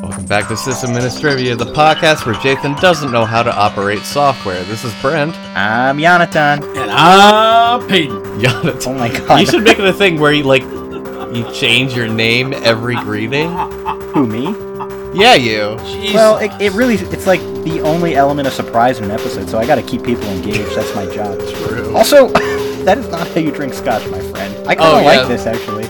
Welcome back to System Administrivia, the podcast where Jathan doesn't know how to operate software. This is Brent. I'm Jonathan. And I'm Peyton. Jonathan. Oh my god. You should make it a thing where you like you change your name every greeting. Who me? Yeah, you. Well, it, it really it's like the only element of surprise in an episode, so I got to keep people engaged. That's my job. True. Also, that is not how you drink scotch, my friend. I kind of Oh, like this actually.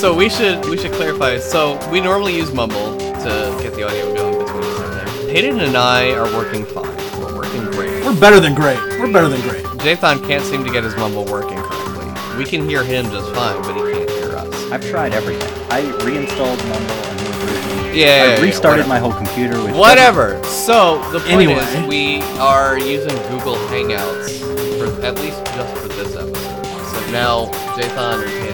So we should we should clarify. So we normally use Mumble to get the audio going between us and there. Hayden and I are working fine. We're working great. We're better than great. We're better than great. Jathan can't seem to get his Mumble working correctly. We can hear him just fine, but he can't hear us. I've tried everything. I reinstalled Mumble and new version. Yeah, yeah, I yeah, restarted whatever. my whole computer. Which Whatever. So the point Anyway. is, we are using Google Hangouts for at least just for this episode. So now Jathan and Hayden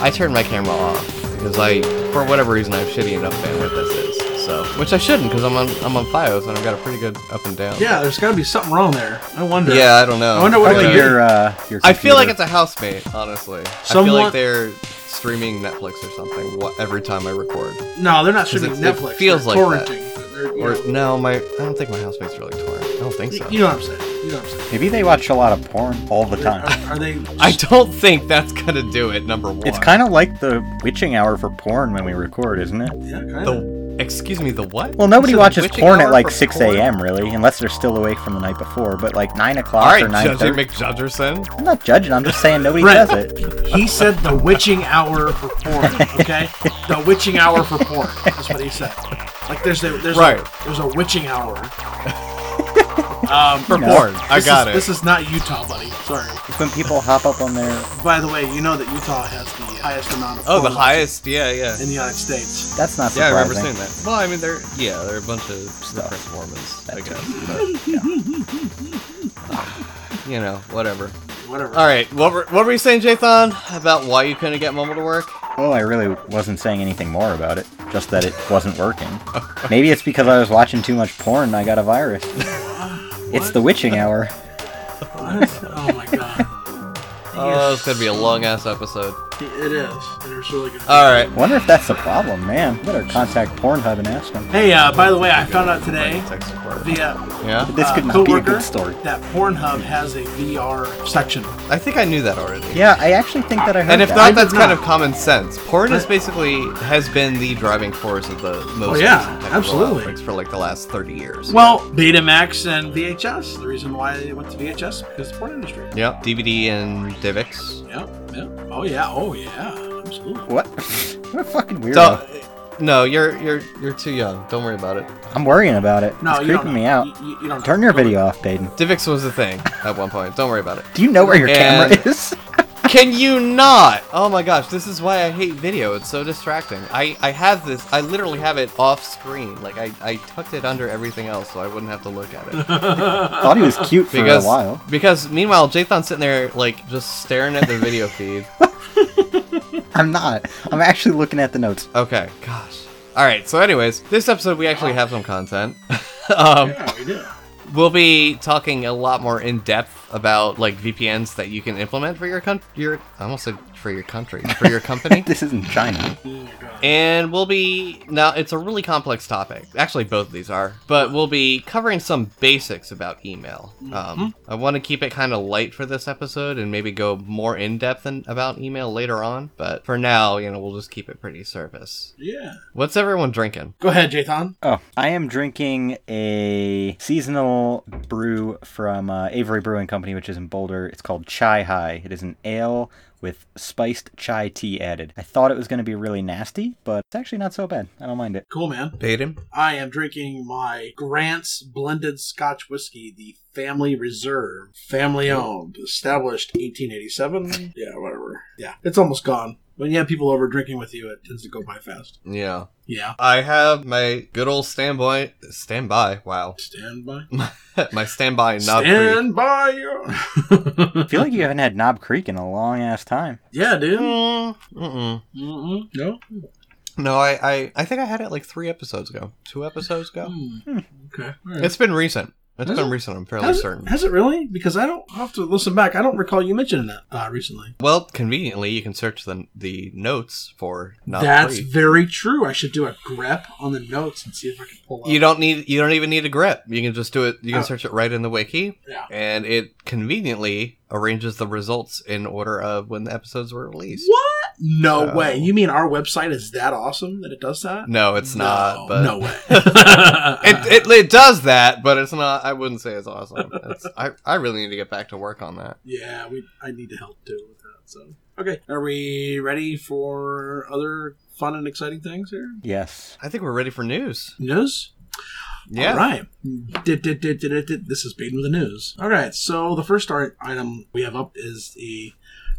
I turned my camera off because I, for whatever reason, I have shitty enough bandwidth as is. So, which I shouldn't because I'm on I'm on FiOS and I've got a pretty good up and down. Yeah, there's got to be something wrong there. I wonder. Yeah, I don't know. I wonder what Probably it your uh, your. I feel like it's a housemate, honestly. I feel like they're streaming Netflix or something wha- every time I record. No, they're not streaming it- it Netflix. feels they're like that. torrenting. They're, Or know, no, my I don't think my housemate's really torrent. I don't think so. you know what I'm saying. You know what I'm saying. Maybe they watch a lot of porn all the time. Are, are they? I don't think that's gonna do it. Number one. It's kind of like the witching hour for porn when we record, isn't it? Yeah, kind of. Excuse me, the what? Well, nobody You said watches porn at like 6 a.m. really, unless they're still awake from the night before. But like 9 o'clock All right, or 9 Judgy McJudgerson. I'm not judging. I'm just saying nobody Brent. does it. He said the witching hour for porn. Okay, the witching hour for porn. That's what he said. Like there's a there's Right. a, there's a witching hour. Um, For No. porn. I got is, it. This is not Utah, buddy. Sorry. It's when people hop up on there. By the way, you know that Utah has the highest amount of oh, the highest. Yeah, yeah. in the United States. That's not Surprising. Yeah, I surprising. remember seeing that. Well, I mean, they're yeah, they're a bunch of depressed Mormons, I guess. But, you know, whatever. Whatever. All right, what were, what were you saying, Jathan, about why you couldn't get Mumble to work? Well, I really wasn't saying anything more about it. Just that it wasn't working. Maybe it's because I was watching too much porn and I got a virus. It's the witching hour. What? Oh my god. Oh, it's gonna be a long ass episode. It is. It's really good. All right. Wonder if that's the problem, man. Better contact Pornhub and ask them. Hey, uh, by the way, I found out today Tech via Yeah, This uh, could not be a coworker good story. that Pornhub has a VR section. I think I knew that already. Yeah, I actually think that I heard And if that. not, that's kind not. of common sense. Porn is basically has been the driving force of the most Oh, yeah, recent technical absolutely. outbreaks for like the last thirty years. Well, Betamax and VHS. The reason why they went to VHS because the porn industry. Yep, DVD and DivX. Yep. Yep. Oh yeah. Oh yeah. Absolutely. What? what a fucking weirdo. So, no, you're you're you're too young. Don't worry about it. I'm worrying about it. No, it's you don't creeping me out. You, you, you don't Turn know. your video off, Baden. DivX was a thing at one point. Don't worry about it. Do you know where your And- camera is? Can you not? Oh my gosh, this is why I hate video. It's so distracting. I, I have this, I literally have it off screen. Like, I, I tucked it under everything else so I wouldn't have to look at it. Thought he was cute for Because, a while. because meanwhile, Jathan's sitting there, like, just staring at the video feed. I'm not. I'm actually looking at the notes. Okay, gosh. Alright, so, anyways, this episode we actually have some content. um, Yeah, we do. We'll be talking a lot more in depth about like VPNs that you can implement for your con- your I almost said for your country for your company. This isn't China. My god. And we'll be now it's a really complex topic. Actually both of these are, but we'll be covering some basics about email. Um, I want to keep it kind of light for this episode and maybe go more in depth in, about email later on, but for now, you know, we'll just keep it pretty surface. Yeah. What's everyone drinking? Go ahead, Jathan. Oh, I am drinking a seasonal brew from uh, Avery Brewing Company, which is in Boulder. It's called Chai High. It is an ale with spiced chai tea added. I thought it was going to be really nasty, but it's actually not so bad. I don't mind it. Cool, man. Paid him? I am drinking my Grant's blended Scotch whiskey, the Family Reserve, family owned, established 1887. Yeah, whatever. Yeah, it's almost gone. When you have people over drinking with you, it tends to go by fast. Yeah. Yeah. I have my good old standby. Standby. Wow. Stand by. my standby knob creek. Stand by. you. I feel like you haven't had Knob Creek in a long ass time. yeah, dude. Mm, mm-mm. Mm-mm. No. No, I, I I think I had it like three episodes ago, two episodes ago. Hmm. Okay. All right. It's been recent. It's Has been it? recent. I'm fairly Has, certain. it, has it really? Because I don't I'll have to listen back. I don't recall you mentioning that uh, recently. Well, conveniently, you can search the the notes for not That's very true. I should do a grep on the notes and see if I can pull up. You don't need you don't even need a grep. You can just do it. You can Oh. search it right in the wiki, Yeah. and it conveniently arranges the results in order of when the episodes were released. What? No So- way. You mean our website is that awesome that it does that? No, it's No, not. But no way. it, it it does that, but it's not. I wouldn't say it's awesome. It's, I I really need to get back to work on that. Yeah, we. I need to help too with that. So okay, are we ready for other fun and exciting things here? Yes. I think we're ready for news. News. Yeah. All right. This is Baden with the news. All right. So the first item we have up is the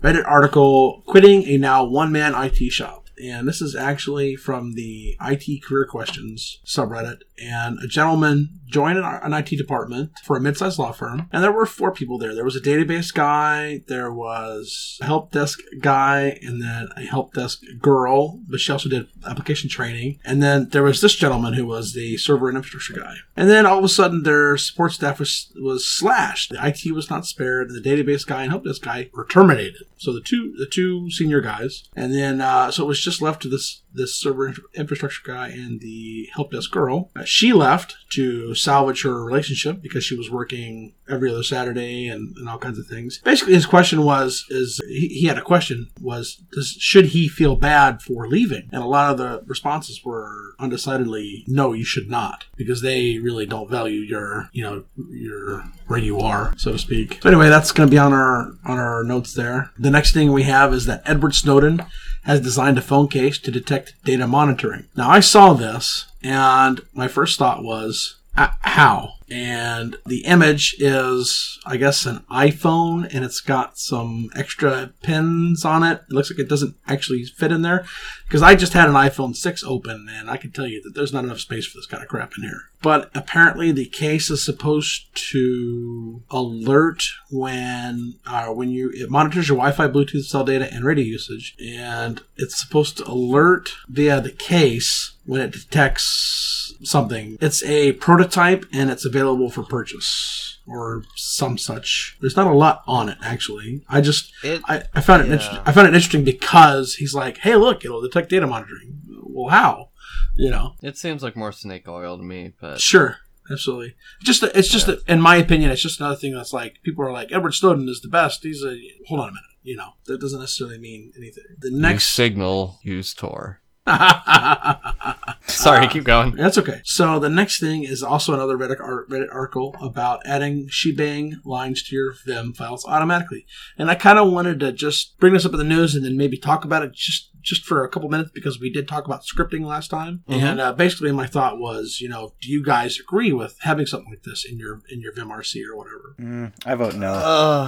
Reddit article "Quitting a Now One Man IT Shop." And this is actually from the IT Career Questions subreddit. And a gentleman joined an, IT department for a mid-sized law firm. And there were four people there. There was a database guy, there was a help desk guy, and then a help desk girl, but she also did application training. And then there was this gentleman who was the server and infrastructure guy. And then all of a sudden, their support staff was was slashed. The IT was not spared. and The database guy and help desk guy were terminated. So the two the two senior guys, and then uh, so it was just left to this this server infrastructure guy and the help desk girl. Uh, she left to salvage her relationship because she was working every other Saturday and, and all kinds of things. Basically, his question was is he, he had a question was does, should he feel bad for leaving? And a lot of the responses were undecidedly no, you should not because they really don't value your you know your where you are so to speak. So anyway, that's going to be on our on our notes there. The next thing we have is that Edward Snowden has designed a phone case to detect data monitoring. Now I saw this and my first thought was "Uh, how and the image is i guess an iphone and it's got some extra pins on it it looks like it doesn't actually fit in there because i just had an iphone 6 open and i can tell you that there's not enough space for this kind of crap in here but apparently the case is supposed to alert when uh, when you it monitors your wi-fi bluetooth cell data and radio usage and it's supposed to alert via the case when it detects something. It's a prototype and it's available for purchase or some such. There's not a lot on it actually. I just It- I, I found it yeah. interesting. I found it interesting because he's like, "Hey, look, it'll detect data monitoring." Well, how? You know? It seems like more snake oil to me, but Sure. Absolutely. Just a, it's just a, in my opinion, it's just another thing that's like people are like Edward Snowden is the best. He's a hold on a minute. You know that doesn't necessarily mean anything. The use next signal, use Tor. That's Sorry, keep going. That's okay. So the next thing is also another Reddit, ar- Reddit article about adding shebang lines to your Vim files automatically. And I kind of wanted to just bring this up in the news and then maybe talk about it just just for a couple minutes because we did talk about scripting last time. Mhm. And uh, basically, my thought was, you know, do you guys agree with having something like this in your in your VimRC or whatever? Mm, I vote no. Uh,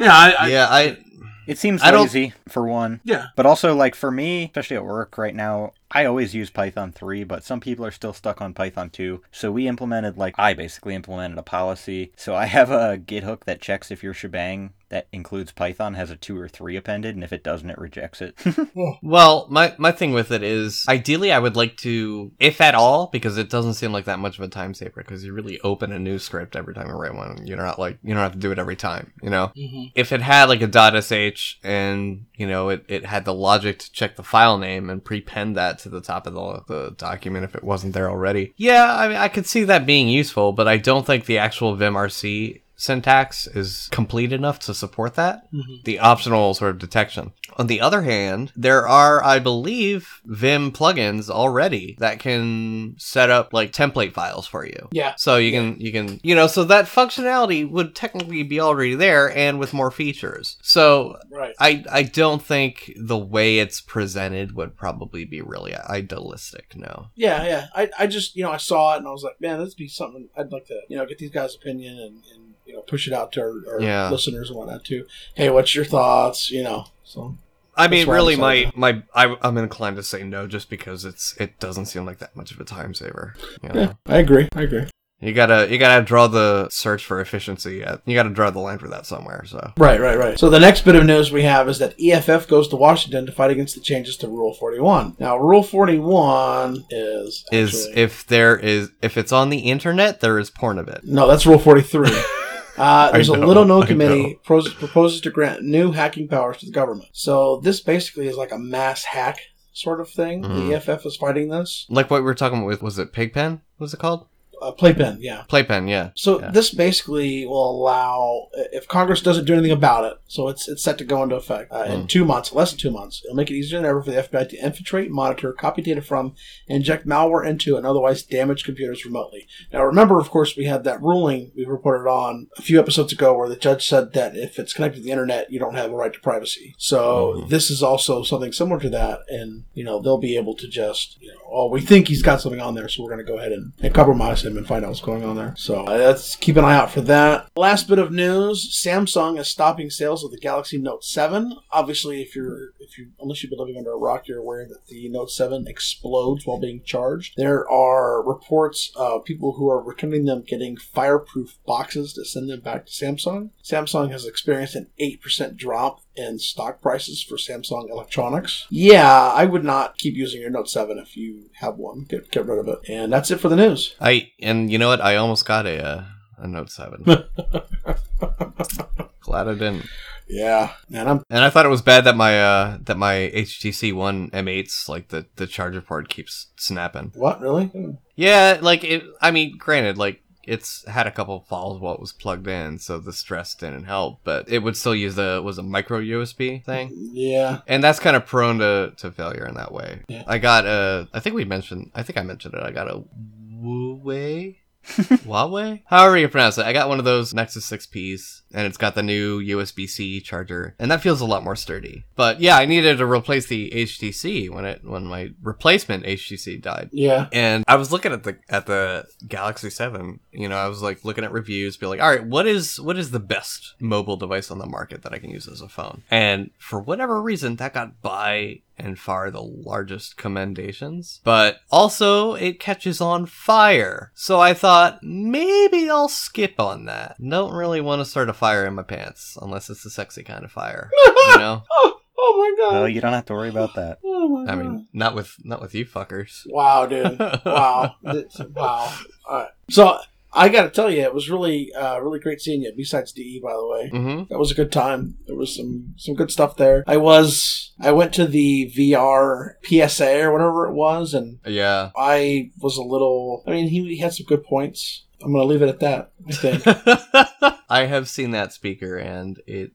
Yeah, I, I yeah, I It seems I lazy for one. yeah. But also, like for me, especially at work right now, I always use Python 3, but some people are still stuck on Python 2. So we implemented, like, I basically implemented a policy. So I have a git hook that checks if your shebang that includes Python has a 2 or 3 appended, and if it doesn't, it rejects it. Well, my, my thing with it is, ideally, I would like to, if at all, because it doesn't seem like that much of a time saver, because you really open a new script every time you write one. You're not like, you don't have to do it every time, you know? hmm If it had like a .sh and, you know, it, it had the logic to check the file name and prepend that to the top of the, the document if it wasn't there already. Yeah, I mean, I could see that being useful, but I don't think the actual vimrc syntax is complete enough to support that Mhm. the optional sort of detection. On the other hand, there are, I believe, Vim plugins already that can set up like template files for you. Yeah. So you can, you can, you know, so that functionality would technically be already there and with more features. So Right. I, I don't think the way it's presented would probably be really idealistic. No. Yeah, yeah. I, I just you know I saw it and I was like, man, this would be something I'd like to you know get these guys' opinion and, and you know push it out to our, our Yeah. listeners and whatnot too. Hey, what's your thoughts? You know, so I mean, That's why I'm really, my, my, I, I'm inclined to say no just because it's, it doesn't seem like that much of a time saver. You know? yeah, I agree. I agree. You gotta you gotta draw the search for efficiency. At, you gotta draw the line for that somewhere. So Right, right, right. So the next bit of news we have is that EFF goes to Washington to fight against the changes to Rule 41. Now, Rule 41 is is if there is if it's on the internet, there is porn of it. no, that's Rule 43. Uh, there's a little known committee pros- proposes to grant new hacking powers to the government. So this basically is like a mass hack sort of thing. Mhm. The EFF is fighting this. Like what we were talking with was it Pigpen? What was it called? Uh, Playpen, yeah. Playpen, yeah. So Yeah. this basically will allow, if Congress doesn't do anything about it, so it's it's set to go into effect uh, in Mm. two months, less than two months. It'll make it easier than ever for the FBI to infiltrate, monitor, copy data from, inject malware into, and otherwise damage computers remotely. Now, remember, of course, we had that ruling we reported on a few episodes ago where the judge said that if it's connected to the internet, you don't have a right to privacy. So Mhm. this is also something similar to that, and you know they'll be able to just, you know, oh, we think he's got something on there, so we're going to go ahead and, and compromise him and find out what's going on there. So uh, let's keep an eye out for that. Last bit of news: Samsung is stopping sales of the Galaxy Note 7. Obviously, if you're if you unless you've been living under a rock, you're aware that the Note 7 explodes while being charged. There are reports of people who are returning them getting fireproof boxes to send them back to Samsung. Samsung has experienced an 8% drop in stock prices for Samsung electronics. Yeah, I would not keep using your Note 7 if you have one. Get, get rid of it. And that's it for the news. I and you know what? I almost got a uh, a Note Seven. Glad I didn't. Yeah, man, I'm And I thought it was bad that my uh that my HTC One M8s like the the charger port keeps snapping. what really? Yeah, like it. I mean, granted, like it's had a couple falls while it was plugged in, so the stress didn't help. But it would still use the was a micro USB thing. Yeah, And that's kind of prone to, to failure in that way. Yeah. I got a, I think we mentioned, I think I mentioned it. I got a Huawei, Huawei, however you pronounce it. I got one of those Nexus 6Ps, and it's got the new USB-C charger, and that feels a lot more sturdy. But yeah, I needed to replace the HTC when it when my replacement HTC died. yeah. And I was looking at the at the Galaxy 7, you know, I was like looking at reviews, be like, all right, what is what is the best mobile device on the market that I can use as a phone? And for whatever reason, that got by and far the largest commendations. But also it catches on fire. So I thought maybe I'll skip on that. Don't really want to start a fire in my pants unless it's the sexy kind of fire. You know? Oh, oh my god. Well, you don't have to worry about that. Oh my I mean, not with not with you fuckers. Wow, dude. Wow. It's- wow. All right. So I got to tell you, it was really, uh, really great seeing you. BSides DE, by the way, Mm-hmm. that was a good time. There was some some good stuff there. I was I went to the VR PSA or whatever it was, and Yeah. I was a little. I mean, he, he had some good points. I'm gonna leave it at that. I think. I have seen that speaker, and it.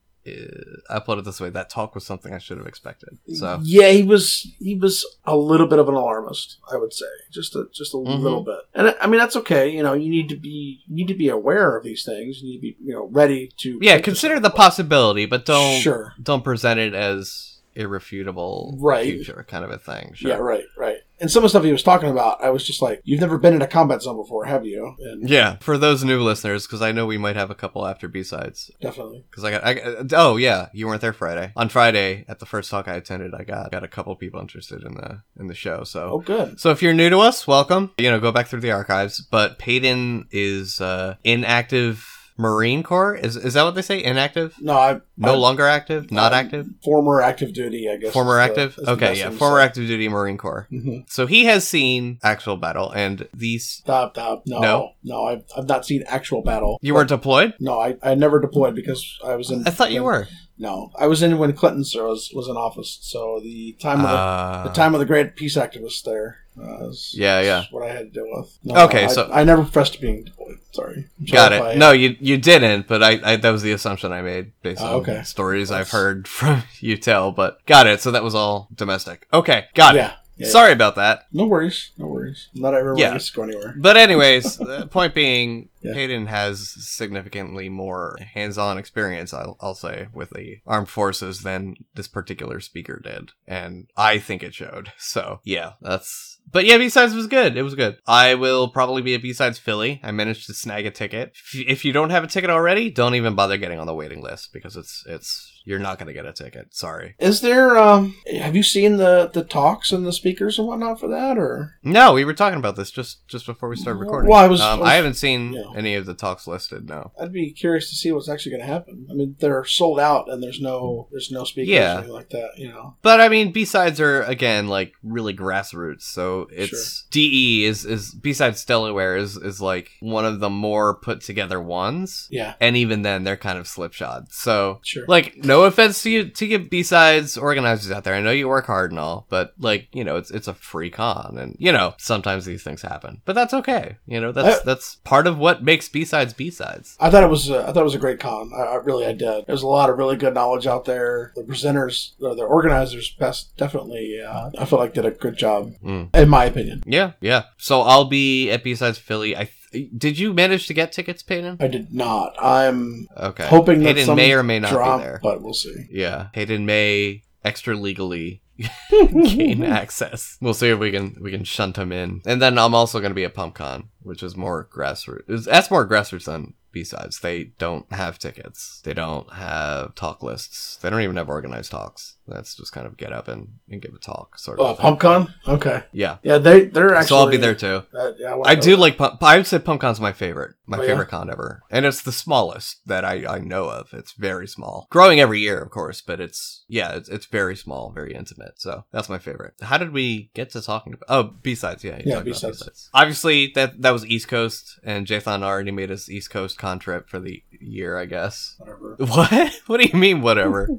I put it this way: that talk was something I should have expected. So yeah, he was he was a little bit of an alarmist, I would say, just a just a Mhm. little bit. And I- I mean that's okay. You know, you need to be you need to be aware of these things. You need to be you know ready to yeah, consider the possibility, but don't Sure. don't present it as irrefutable Right. future kind of a thing. Sure. Yeah, right, right. And some of the stuff he was talking about, I was just like, "You've never been in a combat zone before, have you?" And Yeah, for those new listeners, because I know we might have a couple after B sides. definitely. Because I got, I oh yeah, you weren't there Friday. On Friday at the first talk I attended, I got got a couple people interested in the in the show. So Oh, good. So if you're new to us, welcome. You know, go back through the archives. But Peyton is uh, inactive Marine Corps. Is is that what they say? Inactive? No, I No I- longer active? Not um, active? Former active duty, I guess. Former active? the Okay, yeah. Former active duty Marine Corps. Mhm. So he has seen actual battle, and these. Stop, stop. No, No? no, I've, I've not seen actual battle. You weren't deployed? No, I, I never deployed because I was in. I thought you were. No, I was in when Clinton was was in office. So the time of the, Uh, the time of the great peace activists there. Uh, Yeah, yeah. What I had to deal with. No, Okay, I, so- I never professed to being deployed. Sorry. Got it. I- No, you you didn't, but I, I that was the assumption I made based Oh, on okay. stories I've heard from you tell. But got it. So that was all domestic. Okay, got it. Yeah. yeah, Sorry about that. No worries. No worries. Not everyone Yeah. to go anywhere. But anyways, the point being, Yeah. Peyton has significantly more hands-on experience, I'll, I'll say, with the armed forces than this particular speaker did, and I think it showed. So yeah, that's. But yeah, B-sides was good. It was good. I will probably be at B-sides Philly. I managed to snag a ticket. If you don't have a ticket already, don't even bother getting on the waiting list because it's it's you're not going to get a ticket. Sorry. Is there? Um, have you seen the the talks and the speakers and whatnot for that, or No, we were talking about this just just before we started recording. Well, I was- um, I was- I haven't seen yeah. any of the talks listed. No. I'd be curious to see what's actually going to happen. I mean, they're sold out and there's no there's no speakers Yeah. or anything like that. You know, But I mean, B sides are again like really grassroots. So it's DE is is B sides Delaware is is like one of the more put together ones. yeah, And even then, they're kind of slipshod. So, sure. like, no offense to you to you B sides organizers out there. I know you work hard and all, but like, you know, it's it's a free con, and you know, sometimes these things happen. But that's okay. You know, that's I- that's part of what makes B sides B sides. I thought it was uh, I thought it was a great con. I, I really I did. There's a lot of really good knowledge out there. The presenters, or the organizers, best definitely. Uh, I feel like did a good job, Mm. in my opinion. Yeah, yeah. So I'll be at B sides Philly. I did you manage to get tickets, Peyton? I did not. I'm Okay. hoping that some may or may not drop, be there. but we'll see. Yeah, Hayden may extra legally gain access. We'll see if we can we can shunt him in. And then I'm also going to be at PumpCon, which is more grassroots. That's more grassroots than B-sides. They don't have tickets. They don't have talk lists. They don't even have organized talks. That's just kind of get up and, and give a talk sort of. Oh. PumpCon. Okay. Yeah. Yeah, they they're actually. so I'll be there too. Uh, yeah, I do like Pump. I would say PumpCon's my favorite, my Oh, yeah? favorite con ever, and it's the smallest that I, I know of. It's very small, growing every year, of course, but it's yeah, it's, it's very small, very intimate. So that's my favorite. How did we get to talking about? Oh, B sides, yeah, Yeah, B-sides. B-sides. Obviously, that that was East Coast, and Jathan already made his East Coast con trip for the year, I guess. Whatever. What? What do you mean, whatever?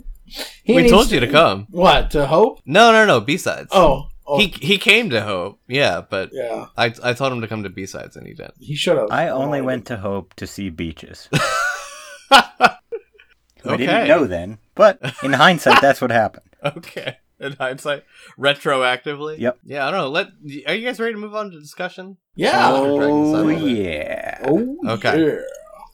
He we told you to come. What to hope? No, no, no, B sides. Oh, oh He he came to Hope, yeah, but yeah. I I told him to come to B sides and he didn't. He should have. I only Oh, went to Hope to see beaches. okay. I didn't know then, but in hindsight, that's what happened. Okay. In hindsight, retroactively. Yep. Yeah, I don't know. Let are you guys ready to move on to discussion? Yeah. Oh, Dragon Sun. yeah. Oh, Okay. Yeah.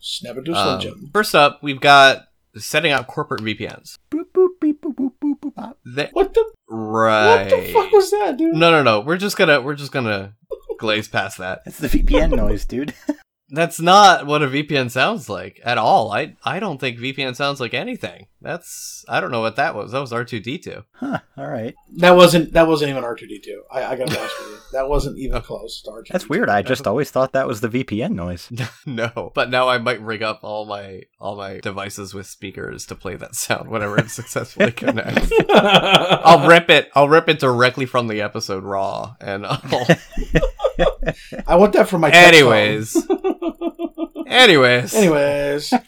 Snap it to Slim Um, first up, we've got setting up corporate VPNs. Boop, boop, beep, boop, boop, boop, boop, bop. Uh, they, What the? right. What the fuck was that, dude? No, no, no. We're just gonna we're just gonna glaze past that. That's the VPN noise, dude. That's not what a VPN sounds like at all. I I don't think VPN sounds like anything. That's I don't know what that was. That was R two D two. Huh. All right. That wasn't. That wasn't even R two D two. I, I gotta be honest with you. That wasn't even close to R two. That's weird. I just always thought that was the VPN noise. no, but now I might rig up all my all my devices with speakers to play that sound whenever it successfully connects. I'll rip it. I'll rip it directly from the episode raw, and I'll. I want that for my. text Anyways, anyways. Anyways.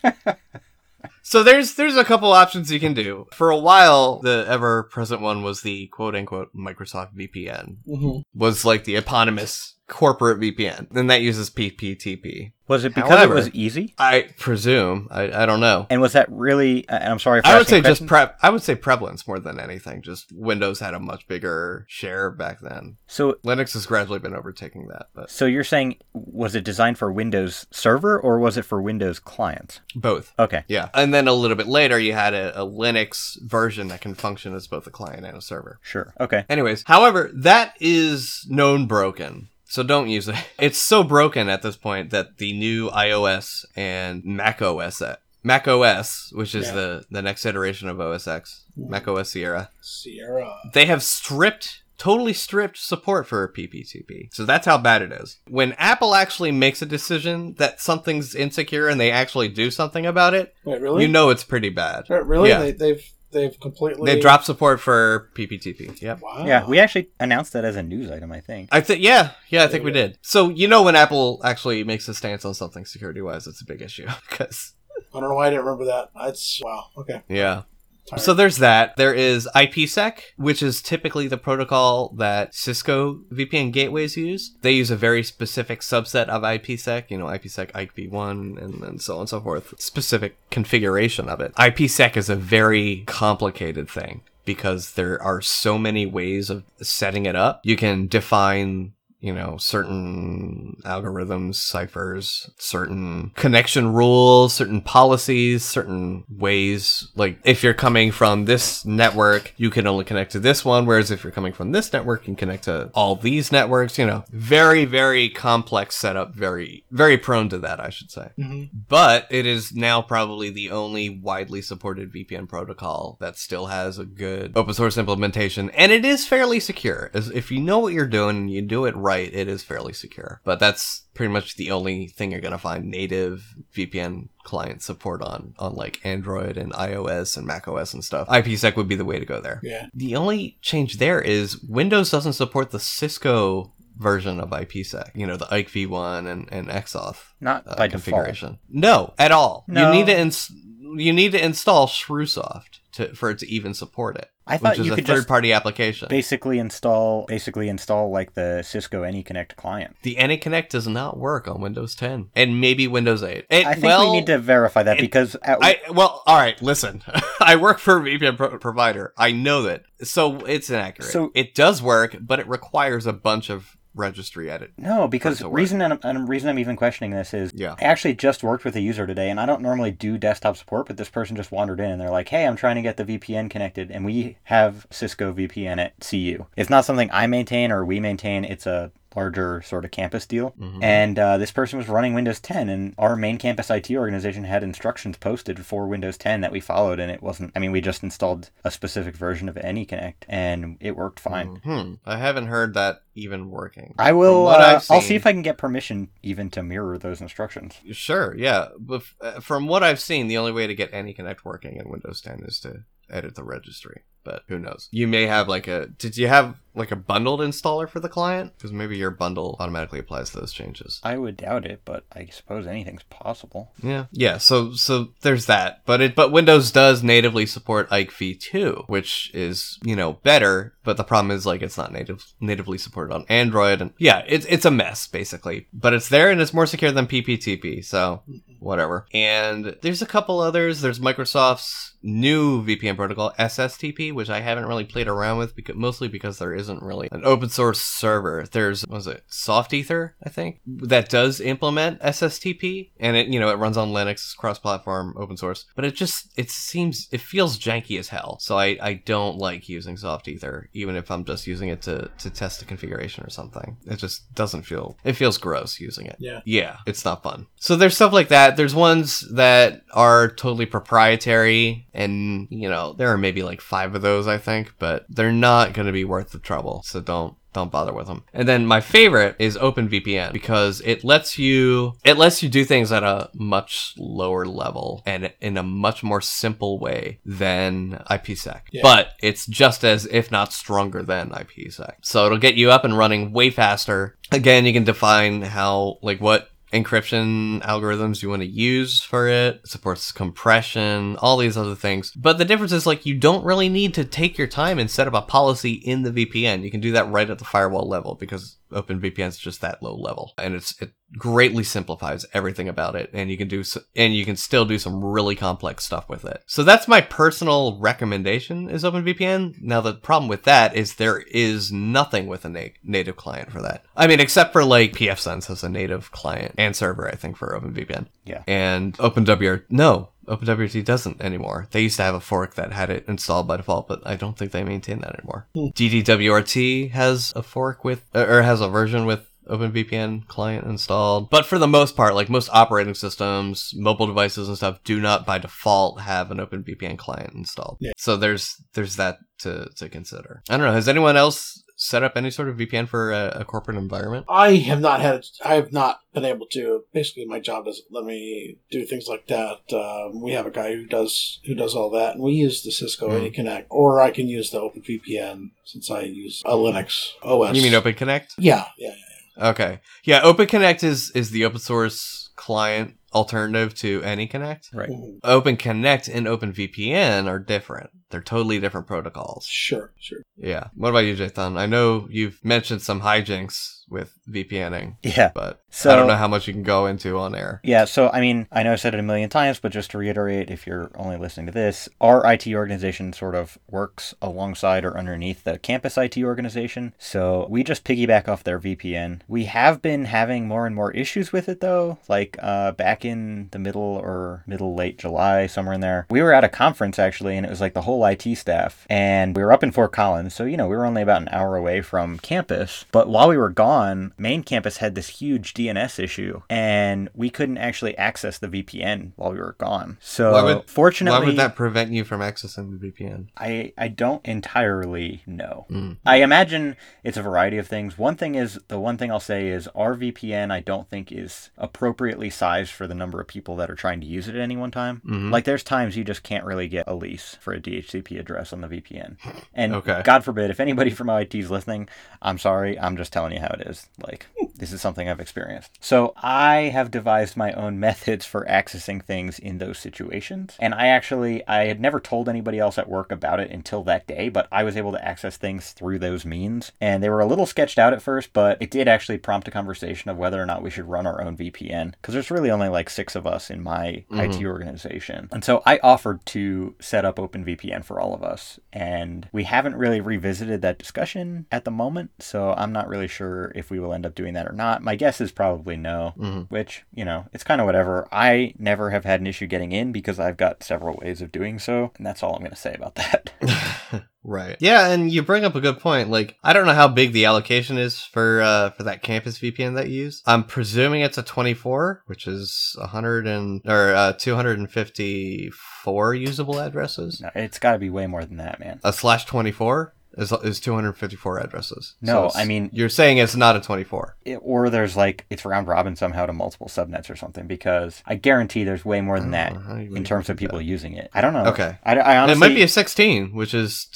So there's there's a couple options you can do. For a while, the ever present one was the quote unquote Microsoft VPN. hmm Was like the eponymous corporate VPN. And that uses PPTP. Was it because However- it was easy? I presume. I, I don't know. And was that really? Uh, and I'm sorry. I would say just prep. I would say prevalence more than anything. Just Windows had a much bigger share back then. So, Linux has gradually been overtaking that, but so you're saying was it designed for Windows Server or was it for Windows clients? both. Okay. Yeah, and then a little bit later, you had a, a Linux version that can function as both a client and a server. Sure. Okay. Anyways, however, that is known broken. So don't use it. It's so broken at this point that the new iOS and Mac OS uh, Mac OS, which is Yeah. the, the next iteration of OS X, Mac OS Sierra, Sierra. they have stripped totally stripped support for PPTP. So that's how bad it is. When Apple actually makes a decision that something's insecure and they actually do something about it, Wait, really? you know it's pretty bad. Right, really? Yeah. They, they've they've completely. They dropped support for PPTP. Yep. Wow. Yeah, we actually announced that as a news item. I think. I think yeah, yeah, I think Yeah, we did. So you know when Apple actually makes a stance on something security wise, it's a big issue because I don't know why I didn't remember that. That's wow. Okay. yeah. So there's that. There is IPsec, which is typically the protocol that Cisco VPN gateways use. They use a very specific subset of IPsec, you know, IPsec IP1 and, and so on and so forth. Specific configuration of it. IPsec is a very complicated thing because there are so many ways of setting it up. You can define you know, certain algorithms, ciphers, certain connection rules, certain policies, certain ways. Like if you're coming from this network, you can only connect to this one, whereas if you're coming from this network, you can connect to all these networks, you know, very, very complex setup, very, very prone to that, I should say. hmm But it is now probably the only widely supported VPN protocol that still has a good open source implementation, and it is fairly secure. As if you know what you're doing and you do it right, it is fairly secure. But that's pretty much the only thing you're gonna find native VPN client support on on like Android and iOS and macOS and stuff. IPsec would be the way to go there. Yeah. The only change there is Windows doesn't support the Cisco version of IPsec. You know, the IKEv1 and, and XAuth Not uh, by default. configuration. No, at all. No. You need to ins- you need to install Shrew Soft to for it to even support it. I thought which is you a could third just party application. basically install basically install like the Cisco AnyConnect client. the AnyConnect does not work on Windows 10 and maybe Windows 8. It, I think well, we need to verify that because at, I well, all right. Listen, I work for a VPN pro- provider. I know that, so it's inaccurate. So- it does work, but it requires a bunch of registry edit. no, because reason and, and reason I'm even questioning this is Yeah. I actually just worked with a user today, and I don't normally do desktop support, but this person just wandered in and they're like, "Hey, I'm trying to get the VPN connected, and we have Cisco VPN at CU. It's not something I maintain or we maintain. It's a larger sort of campus deal. Mhm. And uh, this person was running Windows 10, and our main campus IT organization had instructions posted for Windows 10 that we followed, and it wasn't. I mean, we just installed a specific version of AnyConnect, and it worked fine. Hmm. I haven't heard that even working. I will. Uh, I've I'll see if I can get permission even to mirror those instructions. Sure, yeah. But uh, from what I've seen, the only way to get AnyConnect working in Windows 10 is to edit the registry. But who knows? You may have like a. Did you have like a bundled installer for the client? Because maybe your bundle automatically applies those changes. I would doubt it, but I suppose anything's possible. Yeah, yeah. So so there's that, but it but Windows does natively support IKEv2, which is you know better. But the problem is like it's not native natively supported on Android, and yeah, it's it's a mess basically. But it's there and it's more secure than PPTP, so whatever. And there's a couple others. There's Microsoft's new VPN protocol SSTP, which I haven't really played around with because mostly because there isn't really an open source server. There's what was it SoftEther, I think, that does implement SSTP, and it you know it runs on Linux, cross-platform, open source. But it just it seems it feels janky as hell. So I I don't like using SoftEther, even if I'm just using it to to test the configuration or something. It just doesn't feel it feels gross using it. Yeah. Yeah, it's not fun. So there's stuff like that. There's ones that are totally proprietary, and you know there are maybe like five of those I think, but they're not going to be worth the trouble. So don't don't bother with them. And then my favorite is OpenVPN because it lets you it lets you do things at a much lower level and in a much more simple way than IPsec. Yeah. But it's just as if not stronger than IPsec. So it'll get you up and running way faster. Again, you can define how like what encryption algorithms you want to use for it, it supports compression, all these other things. But the difference is like you don't really need to take your time and set up a policy in the VPN. You can do that right at the firewall level because OpenVPN is just that low level, and it's it greatly simplifies everything about it, and you can do and you can still do some really complex stuff with it. So that's my personal recommendation is OpenVPN. Now the problem with that is there is nothing with a na- native client for that. I mean, except for like pfSense has a native client and server, I think, for OpenVPN. Yeah. And OpenWR, no, OpenWRT doesn't anymore. They used to have a fork that had it installed by default, but I don't think they maintain that anymore. Hmm. DDWRT has a fork with, or has a version with OpenVPN client installed. But for the most part, like most operating systems, mobile devices and stuff do not by default have an OpenVPN client installed. Yeah. So there's there's that to to consider. I don't know. Has anyone else set up any sort of VPN for a, a corporate environment? I have not had. I have not been able to. Basically, my job doesn't let me do things like that. Um, we have a guy who does who does all that, and we use the Cisco Hmm. AnyConnect, or I can use the OpenVPN since I use a Linux OS. You mean OpenConnect? Yeah, yeah, yeah. Okay. Yeah, OpenConnect is is the open source client alternative to AnyConnect. Right. Mhm. OpenConnect and OpenVPN are different. They're totally different protocols. Sure, sure. Yeah. What about you, Jathan? I know you've mentioned some hijinks with VPNing, Yeah. but so, I don't know how much you can go into on air. Yeah, so I mean, I know I said it a million times, but just to reiterate, if you're only listening to this, our IT organization sort of works alongside or underneath the campus IT organization. So we just piggyback off their VPN. We have been having more and more issues with it though. Like uh, back in the middle or middle late July, somewhere in there, we were at a conference actually, and it was like the whole IT staff, and we were up in Fort Collins. So you know, we were only about an hour away from campus. But while we were gone, main campus had this huge DNS issue, and we couldn't actually access the VPN while we were gone. So Why would- fortunately, Why would that prevent you from accessing the VPN? I, I don't entirely know. Mm. I imagine it's a variety of things. One thing is the one thing I'll say is our VPN I don't think is appropriately sized for the number of people that are trying to use it at any one time. Mhm. Like there's times you just can't really get a lease for a DHCP address on the VPN. And Okay. God forbid if anybody from IT is listening, I'm sorry, I'm just telling you how it is. Like this is something I've experienced. So I have devised my own methods for accessing things in those situations. And I actually I had never told anybody else at work about it until that day, but I was able to access things through those means. And they were a little sketched out at first, but it did actually prompt a conversation of whether or not we should run our own VPN. Because there's really only like six of us in my mm-hmm. IT organization. And so I offered to set up OpenVPN for all of us. And we haven't really revisited that discussion at the moment. So I'm not really sure if we will end up doing that or not. My guess is probably no, Mhm. which, you know, it's kind of whatever. I never have had an issue getting in because I've got several ways of doing so. And that's all I'm going to say about that. Right. Yeah, and you bring up a good point. Like, I don't know how big the allocation is for uh for that campus VPN that you use. I'm presuming it's a 24, which is 100 and or uh 254 usable addresses. no, it's got to be way more than that, man. A slash 24 is is 254 addresses. No, it's- I mean- you're saying it's not a 24. It- or there's like, it's round robin somehow to multiple subnets or something because I guarantee there's way more than oh, that how you in terms of people that. using it. I don't know. Okay. I, I honestly. it might be a 16, which is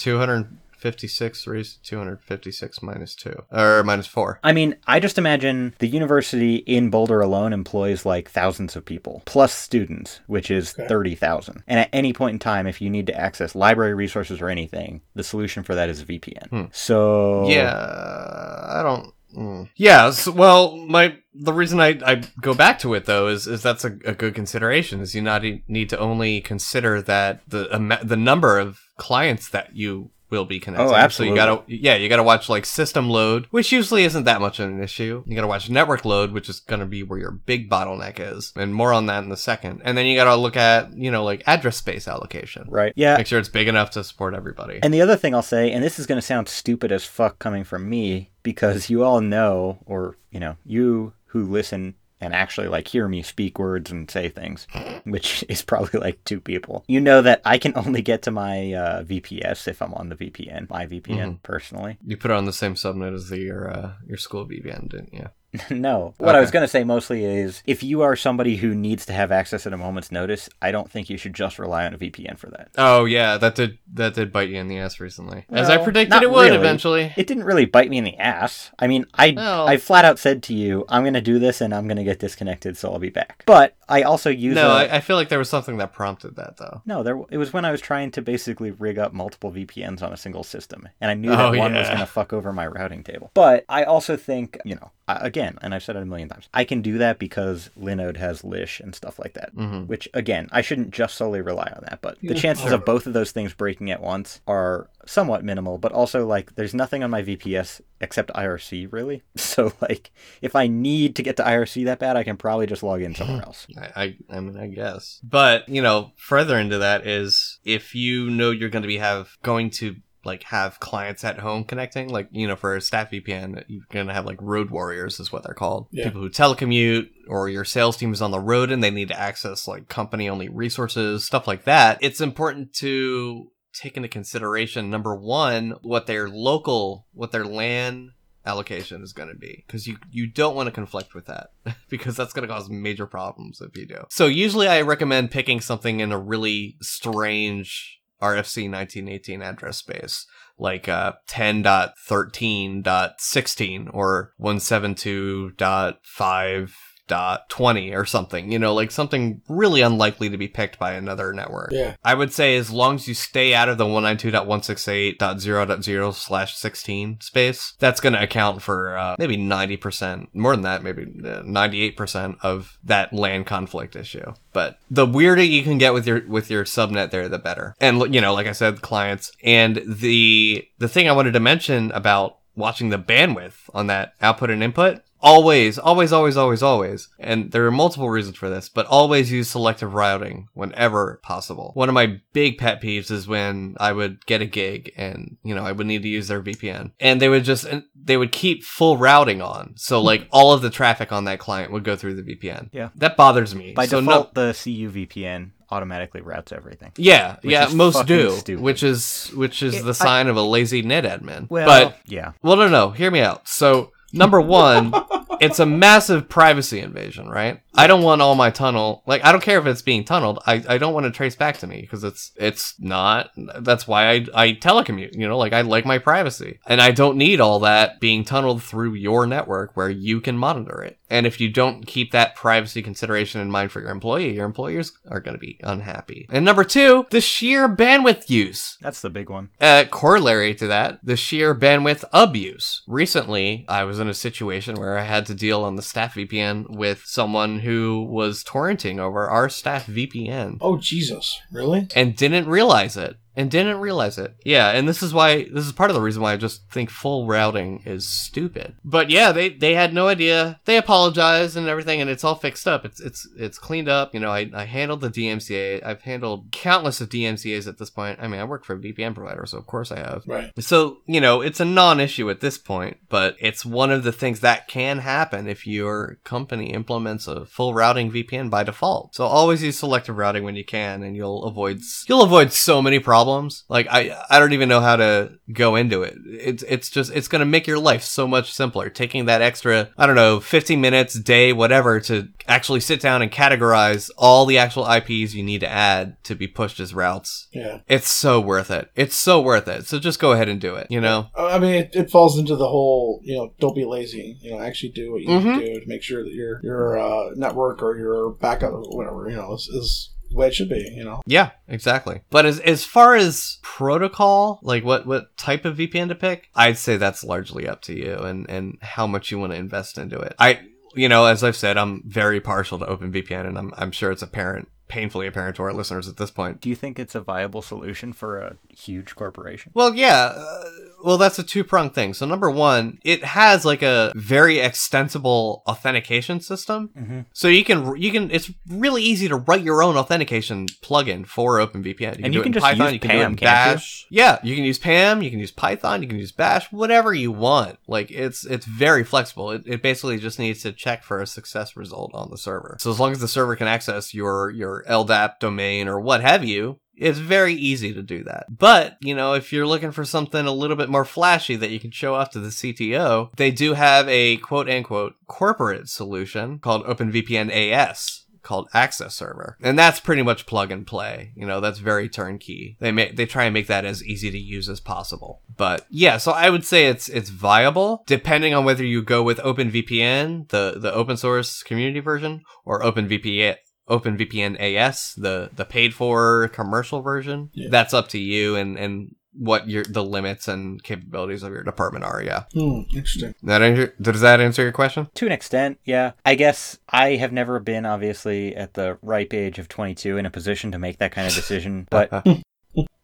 256 raised to 256 minus 2 or minus 4. I mean, I just imagine the university in Boulder alone employs like thousands of people, plus students, which is Okay. 30,000. And at any point in time, if you need to access library resources or anything, the solution for that is a VPN. Hmm. So. Yeah, I don't. Mm. Yeah, so, well, my the reason I, I go back to it though is is that's a, a good consideration. Is you not e- need to only consider that the ama- the number of clients that you will be connected. Oh, absolutely. So you gotta yeah you gotta watch like system load, which usually isn't that much of an issue. You gotta watch network load, which is gonna be where your big bottleneck is, and more on that in a second. And then you gotta look at you know like address space allocation. Right. Yeah. Make sure it's big enough to support everybody. And the other thing I'll say, and this is going to sound stupid as fuck coming from me, because you all know, or, you know, you who listen and actually like hear me speak words and say things, which is probably like two people. You know that I can only get to my uh, VPS if I'm on the VPN, my VPN personally. You put it on the same subnet as the, your uh, your school VPN, didn't you? no. What I was going to say mostly is if you are somebody who needs to have access at a moment's notice, I don't think you should just rely on a VPN for that. Oh yeah, that did that did bite you in the ass recently, as I predicted it would really. eventually. It didn't really bite me in the ass. I mean, I Well- I flat out said to you, I'm going to do this and I'm going to get disconnected, so I'll be back. But I also use No, a- I I feel like there was something that prompted that though. no, there it was when I was trying to basically rig up multiple VPNs on a single system, and I knew Oh, that one was going to fuck over my routing table. But I also think, you know, again, and I've said it a million times, I can do that because Linode has Lish and stuff like that. hmm Which again, I shouldn't just solely rely on that, but the chances of both of those things breaking at once are somewhat minimal. But also, like, there's nothing on my VPS except IRC, really. So, like, if I need to get to IRC that bad, I can probably just log in somewhere else. I, I I mean I guess, but you know, further into that is if you know you're going to be have going to like have clients at home connecting, like you know, for a staff VPN, you're going to have like road warriors is what they're called. Yeah. People who telecommute or your sales team is on the road and they need to access like company only resources, stuff like that. It's important to take into consideration number one what their local what their LAN allocation is going to be because you you don't want to conflict with that because that's going to cause major problems if you do. So usually I recommend picking something in a really strange RFC 1918 address space like uh 10.13.16 or 172.5 dot 20 or something, you know, like something really unlikely to be picked by another network. Yeah. I would say as long as you stay out of the 192.168.0.0 slash 16 space, that's going to account for uh, maybe 90%, more than that, maybe uh, 98% of that LAN conflict issue. But the weirder you can get with your with your subnet there, the better. And you know, like I said, clients and the the thing I wanted to mention about watching the bandwidth on that output and input always always always always always and there are multiple reasons for this but always use selective routing whenever possible one of my big pet peeves is when i would get a gig and you know i would need to use their vpn and they would just they would keep full routing on so like all of the traffic on that client would go through the vpn Yeah. that bothers me By so default, no the CU VPN automatically routes everything. yeah Which yeah most do stupid. which is which is It- the I- sign of a lazy net admin Well, but yeah. Well, no, no. Hear me out. So, number one, it's a massive privacy invasion, right? I don't want all my tunnel. Like, I don't care if it's being tunneled. I, I don't want to trace back to me because it's it's not. That's why I I telecommute. You know, like I like my privacy, and I don't need all that being tunneled through your network where you can monitor it. And if you don't keep that privacy consideration in mind for your employee, your employers are going to be unhappy. And number two, the sheer bandwidth use That's the big one. uh, corollary to that, the sheer bandwidth abuse. Recently, I was in a situation where I had to deal on the staff VPN with someone who was torrenting over our staff VPN Oh Jesus, really? and didn't realize it. And didn't realize it. Yeah, and this is why this is part of the reason why I just think full routing is stupid. But yeah, they they had no idea. They apologized and everything, and it's all fixed up. It's it's it's cleaned up. You know, I, I handled the DMCA. I've handled countless of DMCAs at this point. I mean, I work for a VPN provider, so of course I have. Right. So, you know, it's a non issue at this point, but it's one of the things that can happen if your company implements a full routing VPN by default. So always use selective routing when you can and you'll avoid you'll avoid so many problems. Like I I don't even know how to go into it. It's it's just it's going to make your life so much simpler taking that extra, I don't know, 15 minutes, day, whatever to actually sit down and categorize all the actual IPs you need to add to be pushed as routes. Yeah. It's so worth it. It's so worth it. So just go ahead and do it, you know? I mean, it, it falls into the whole, you know, don't be lazy. You know, actually do what you need Mhm. to do to make sure that your your uh, network or your backup or whatever, you know, is, is way it should be. You know. Yeah, exactly. But as as far as protocol, like what what type of VPN to pick, I'd say that's largely up to you and and how much you want to invest into it. I you know, as I've said, I'm very partial to OpenVPN and I'm I'm sure it's apparent painfully apparent to our listeners at this point. Do you think it's a viable solution for a huge corporation? Well, yeah. Uh, well, that's a two pronged thing. So, number one, it has like a very extensible authentication system. Mm-hmm. So you can you can it's really easy to write your own authentication plugin for OpenVPN. You and do you it can in just Python, use you can do it PAM, in can't you? Bash. Yeah, you can use PAM, you can use Python, you can use Bash, whatever you want. Like it's it's very flexible. It, it basically just needs to check for a success result on the server. So as long as the server can access your your LDAP domain or what have you, it's very easy to do that. But, you know, if you're looking for something a little bit more flashy that you can show off to the CTO, they do have a quote unquote corporate solution called OpenVPN AS called Access Server. And that's pretty much plug and play. You know, that's very turnkey. They they try and make that as easy to use as possible. But yeah, so I would say it's it's viable depending on whether you go with OpenVPN, the the open source community version, or OpenVPN OpenVPN AS, the the paid for commercial version. Yeah. That's up to you and and what your the limits and capabilities of your department are. Yeah. Hmm. Interesting. That answer, does that answer your question? To an extent, yeah. I guess I have never been, obviously, at the ripe age of 22 in a position to make that kind of decision. But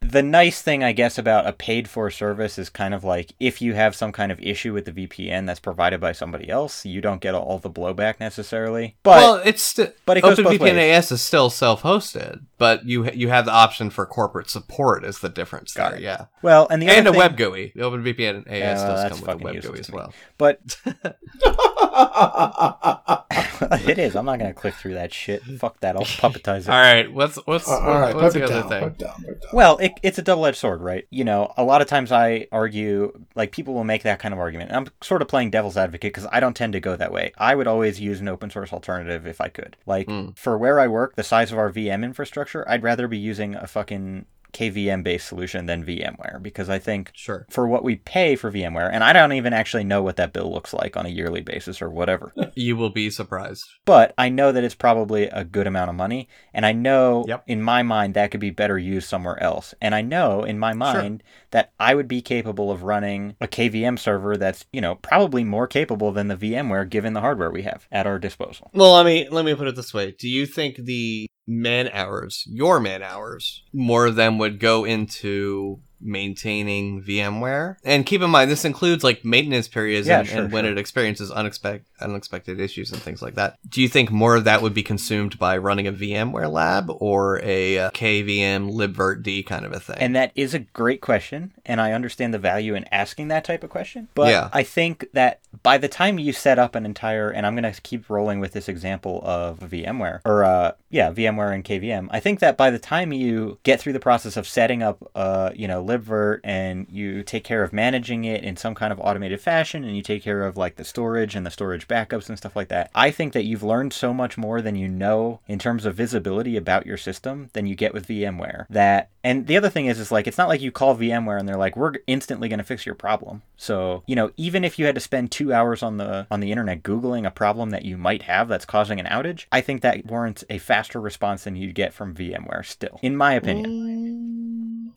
the nice thing, I guess, about a paid for service is kind of like if you have some kind of issue with the VPN that's provided by somebody else, you don't get all the blowback necessarily. But well, it's st- but it goes OpenVPN. AS is still self-hosted, but you you have the option for corporate support is the difference Got there. it. Yeah, well, and the and a other web GUI. The OpenVPN AS Yeah, well, does come with a web GUI as well. but it is. I'm not gonna click through that shit. Fuck that. I'll puppetize it. All right, what's what's Uh, all right, what's put the it other down. thing? Put it down. Put it down. Well, it, it's a double edged sword, right? You know, a lot of times I argue, like, people will make that kind of argument. And I'm sort of playing devil's advocate because I don't tend to go that way. I would always use an open source alternative if I could. Like, Mm. for where I work, the size of our VM infrastructure, I'd rather be using a fucking KVM based solution than VMware because I think Sure. for what we pay for VMware, and I don't even actually know what that bill looks like on a yearly basis or whatever, You will be surprised. but I know that it's probably a good amount of money, and I know Yep. in my mind that could be better used somewhere else, and I know in my mind that I would be capable of running a KVM server that's you know probably more capable than the VMware given the hardware we have at our disposal. Well, let me let me put it this way. Do you think the man hours, your man hours, more of them would go into maintaining VMware? And keep in mind this includes like maintenance periods Yeah, and, sure, and when sure. it experiences unexpected unexpected issues and things like that. Do you think more of that would be consumed by running a VMware lab or a uh, KVM libvirt kind of a thing? And that is a great question, and I understand the value in asking that type of question. But Yeah. I think that by the time you set up an entire, and I'm going to keep rolling with this example of VMware, or uh, yeah, VMware and KVM. I think that by the time you get through the process of setting up, uh, you know, libvirt, and you take care of managing it in some kind of automated fashion, and you take care of like the storage and the storage backups and stuff like that, I think that you've learned so much more than you know in terms of visibility about your system than you get with VMware. That and the other thing is, is like it's not like you call VMware and they're like, we're instantly going to fix your problem. So you know, even if you had to spend two hours on the on the internet googling a problem that you might have that's causing an outage, I think that warrants a faster response than you'd get from VMware. Still, in my opinion. Mm.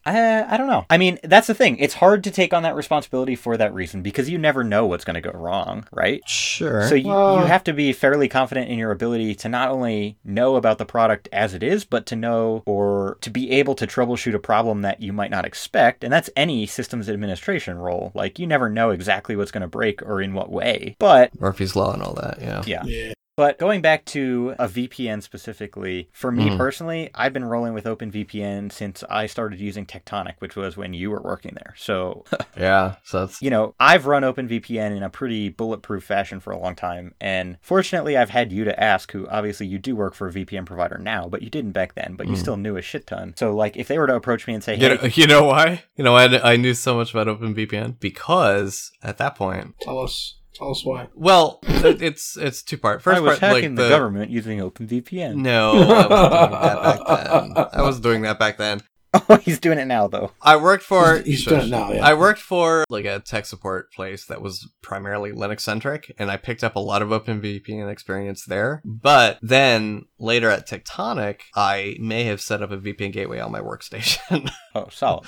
I, I don't know. I mean, that's the thing. It's hard to take on that responsibility for that reason because you never know what's going to go wrong, right? sure. So you, Well- you have to be fairly confident in your ability to not only know about the product as it is, but to know or to be able to troubleshoot a problem that you might not expect. And that's any systems administration role. Like you never know exactly what's going to break or in what way. But Murphy's Law and all that, yeah. yeah. Yeah. But going back to a VPN specifically, for me Mhm. personally, I've been rolling with OpenVPN since I started using Tectonic, which was when you were working there. So Yeah. So that's you know, I've run OpenVPN in a pretty bulletproof fashion for a long time. And fortunately, I've had you to ask, who obviously you do work for a VPN provider now, but you didn't back then, but you Mm. still knew a shit ton. So, like, if they were to approach me and say, You hey, know, you know why? You know I I knew so much about OpenVPN? Because at that point, Tell us. Tell us why. well, it's it's two part. First I was part, hacking like the, government using OpenVPN. No, I wasn't doing that back then. I was doing that back then. Oh, he's doing it now, though. I worked for. He's- he's doing it now, yeah. I worked for like a tech support place that was primarily Linux centric, and I picked up a lot of OpenVPN experience there. But then later at Tectonic, I may have set up a VPN gateway on my workstation. Oh, solid.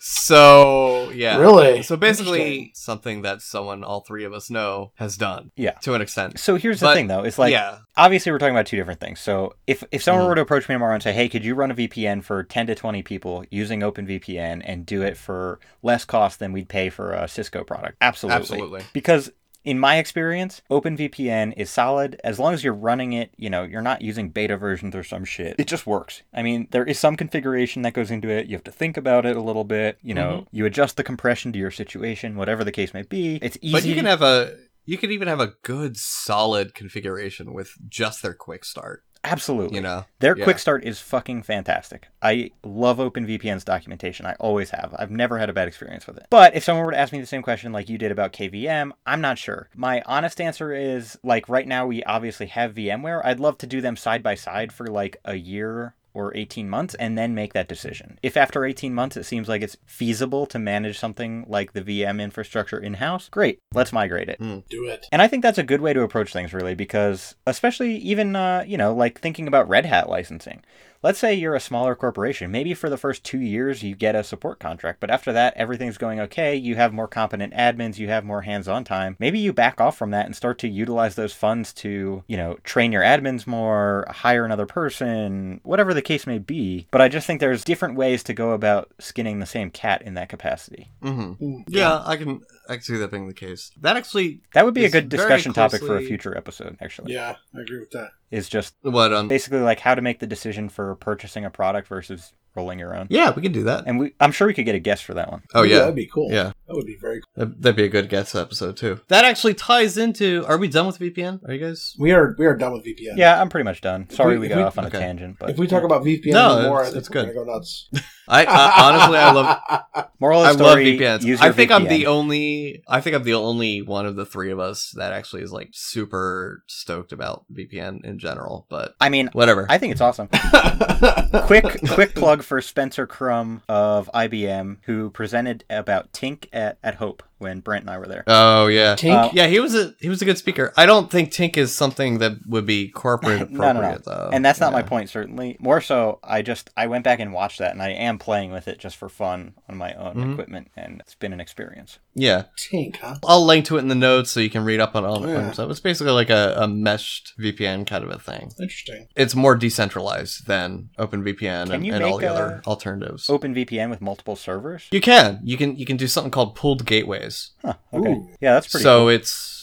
so yeah, Really? So basically, something that someone all three of us know has done Yeah. to an extent. So here's the thing, though. It's like, yeah, obviously, we're talking about two different things. So if, if someone Mhm. were to approach me tomorrow and say, hey, could you run a VPN for 10 to 20 people using OpenVPN and do it for less cost than we'd pay for a Cisco product? Absolutely. absolutely. Because in my experience, OpenVPN is solid as long as you're running it, you know, you're not using beta versions or some shit. It just works. I mean, there is some configuration that goes into it. You have to think about it a little bit, you know, Mm-hmm. you adjust the compression to your situation, whatever the case may be. It's easy. But you can have a you could even have a good solid configuration with just their quick start. Absolutely. You know, Their Yeah. quick start is fucking fantastic. I love OpenVPN's documentation. I always have. I've never had a bad experience with it. But if someone were to ask me the same question like you did about KVM, I'm not sure. My honest answer is like right now we obviously have VMware. I'd love to do them side by side for like a year or 18 months and then make that decision. If after 18 months it seems like it's feasible to manage something like the VM infrastructure in house, great, let's migrate it. Do it. And I think that's a good way to approach things, really, because especially even, uh, you know, like thinking about Red Hat licensing. Let's say you're a smaller corporation. Maybe for the first two years you get a support contract, but after that everything's going okay. You have more competent admins, you have more hands-on time. Maybe you back off from that and start to utilize those funds to, you know, train your admins more, hire another person, whatever the case may be. But I just think there's different ways to go about skinning the same cat in that capacity. hmm Mm, yeah, I can I can see that being the case. That actually That would be a good very discussion topic for a future episode, actually. Yeah, I agree with that. Is just what um basically like how to make the decision for purchasing a product versus rolling your own. yeah we can do that. And we, I'm sure we could get a guest for that one. Oh Ooh, yeah, that'd be cool. yeah. That would be very. cool. That- That'd be a good guest episode too. That actually ties into. Are we done with VPN? Are you guys? We are we are done with VPN. Yeah, I'm pretty much done. Sorry we- we, got we- off on okay. a tangent, but If we talk about VPN No, more, it's- I think it's we're good. gonna go nuts. I, I honestly, I love. moral I of the love VPNs. use I your think I'm the only. I think I'm the only one of the three of us that actually is like super stoked about VPN in general. But I mean, whatever. I think it's awesome. quick quick plug for Spencer Krum of IBM, who presented about Tinc at, at Hope when Brent and I were there. oh yeah. Tinc. Uh, Yeah, he was a he was a good speaker. I don't think Tinc is something that would be corporate No, no, no. appropriate though. and that's not my point certainly more so i just i went back and watched that and i am playing with it just for fun on my own Mhm. equipment and it's been an experience Yeah, Tinc, huh? I'll link to it in the notes so you can read up on all the Yeah. So it's basically like a, a meshed VPN kind of a thing. Interesting. It's more decentralized than OpenVPN and, and all the other alternatives. OpenVPN with multiple servers You can. You can you can do something called pooled gateways. Huh, okay Ooh. yeah that's pretty so cool. it's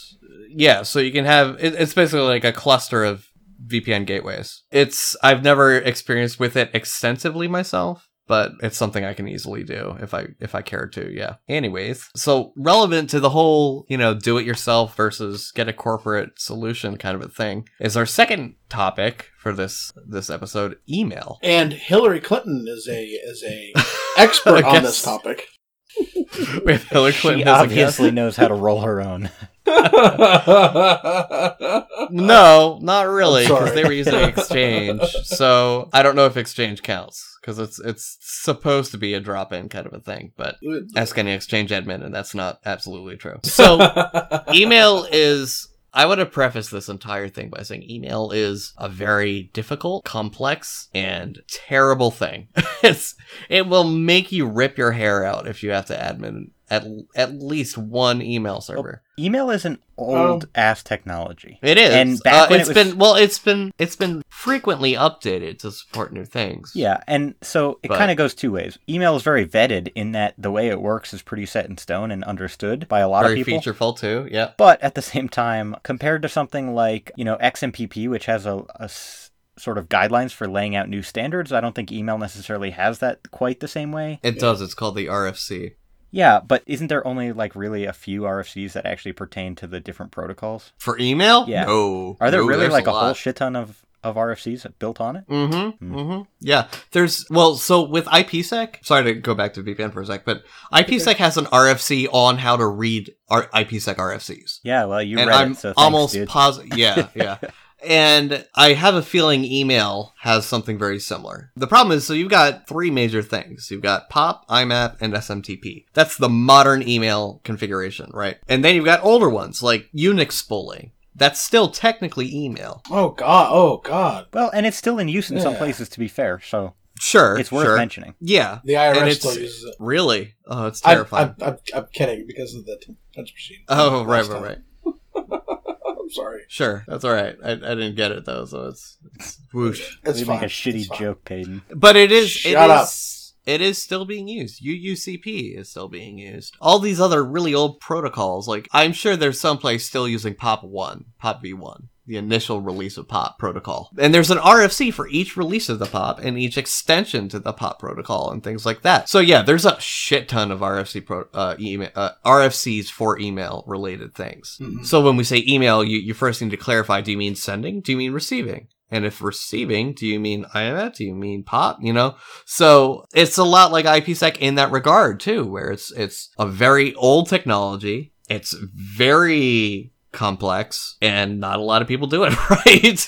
yeah, so you can have it, it's basically like a cluster of VPN gateways. It's I've never experienced with it extensively myself, but it's something I can easily do if I if I care to. Yeah. Anyways, so relevant to the whole you know do it yourself versus get a corporate solution kind of a thing is our second topic for this this episode email. And Hillary Clinton is a is a expert on this topic. We have Hillary Clinton she as a guest. obviously knows how to roll her own No, not really, because they were using Exchange. So I don't know if Exchange counts because it's it's supposed to be a drop-in kind of a thing. But ask any Exchange admin, and that's not absolutely true. So email is. I want to preface this entire thing by saying email is a very difficult, complex, and terrible thing. it's it will make you rip your hair out if you have to admin at at least one email server. email is an old ass technology It is. And back Uh, when it's it was- been well, it's been it's been frequently updated to support new things. yeah and so it But- kind of goes two ways email is very vetted in that the way it works is pretty set in stone and understood by a lot Very of people featureful too. Yeah. But at the same time, compared to something like, you know, XMPP, which has a sort of guidelines for laying out new standards, I don't think email necessarily has that quite the same way. It does. It's called the RFC. Yeah, but isn't there only like really a few RFCs that actually pertain to the different protocols? For email? Yeah. No. Are there No, really like a, whole shit ton of, of RFCs built on it? Mm-hmm. Hmm. Mm-hmm. Yeah. There's well, so with IPsec, sorry to go back to VPN for a sec, but IPsec has an RFC on how to read our IPsec RFCs. Yeah, well, you and read I'm it, so thanks, almost positive. Yeah, yeah. And I have a feeling email has something very similar. The problem is, so you've got three major things. You've got POP, IMAP, and SMTP. That's the modern email configuration, right? And then you've got older ones like Unix spooling. That's still technically email. oh god! Oh god! Well, and it's still in use in some places, to be fair, so Sure, it's worth sure. mentioning. Yeah, The And IRS it's- still uses it. really. Oh, it's I'm, terrifying. I'm, I'm, I'm kidding because of the t- touch machine. oh, right, right, time. right. I'm sorry. Sure, that's all right. I, I didn't get it though, so it's, it's whoosh. It's we fine. make a shitty It's joke, Peyton. But it is. Shut it up. is- It is still being used. UUCP is still being used. All these other really old protocols, like I'm sure there's someplace still using POP one, POP v1, the initial release of POP protocol. And there's an RFC for each release of the POP and each extension to the POP protocol and things like that. So yeah, there's a shit ton of RFC pro, uh, email, uh, RFCs for email related things. Mhm. So when we say email, you, you first need to clarify: do you mean sending? Do you mean receiving? And if receiving, do you mean IMF? Do you mean POP? You know, so it's a lot like IPsec in that regard too, where it's it's a very old technology. It's very complex, and not a lot of people do it right.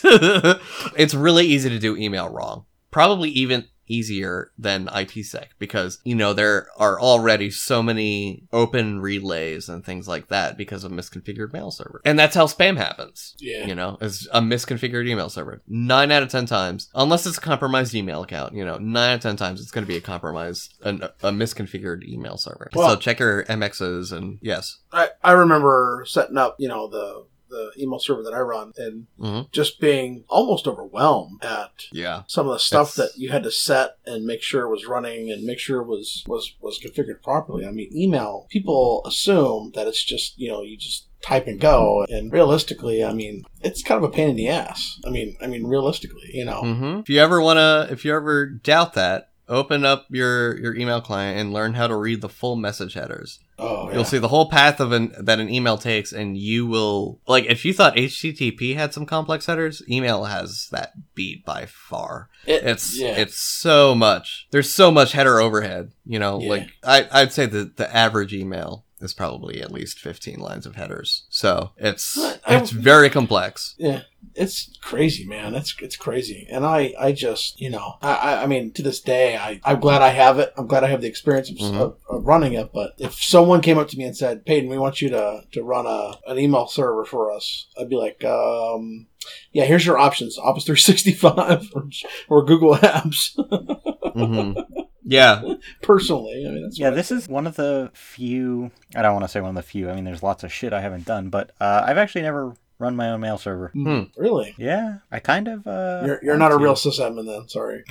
it's really easy to do email wrong. Probably even easier than IPsec because you know there are already so many open relays and things like that because of misconfigured mail server. And that's how spam happens. Yeah. You know, is a misconfigured email server. Nine out of ten times, unless it's a compromised email account, you know, nine out of ten times it's going to be a compromised, an, a misconfigured email server. so check your MXs and yes. I, I remember setting up, you know, the the email server that I run and Mhm. just being almost overwhelmed at Yeah. some of the stuff It's- that you had to set and make sure it was running and make sure it was was was configured properly. I mean, email people assume that it's just you know you just type and go, and realistically, I mean, it's kind of a pain in the ass. I mean, I mean, realistically, you know, hmm If you ever want to, if you ever doubt that, open up your your email client and learn how to read the full message headers. Oh, yeah. You'll see the whole path of an that an email takes, and you will like if you thought HTTP had some complex headers, email has that beat by far. It- It's yeah. it's so much. There's so much header overhead. You know, Yeah. like I I'd say that the average email is probably at least 15 lines of headers. So it's I- it's very complex. Yeah, it's crazy, man. It's it's crazy, and I I just you know I I, mean to this day I I'm glad I have it. I'm glad I have the experience of, Mhm. of, of running it. But if someone came up to me and said, "Peyton, we want you to to run a an email server for us," I'd be like, um. Yeah, here's your options: Office 365 or, or Google Apps. hmm Yeah, Personally, I mean, that's Yeah, this is one of the few. I don't want to say one of the few. I mean, there's lots of shit I haven't done, but uh, I've actually never run my own mail server. Hmm. really. Yeah, I kind of. Uh, You're, you're want not a real sysadmin then. Sorry.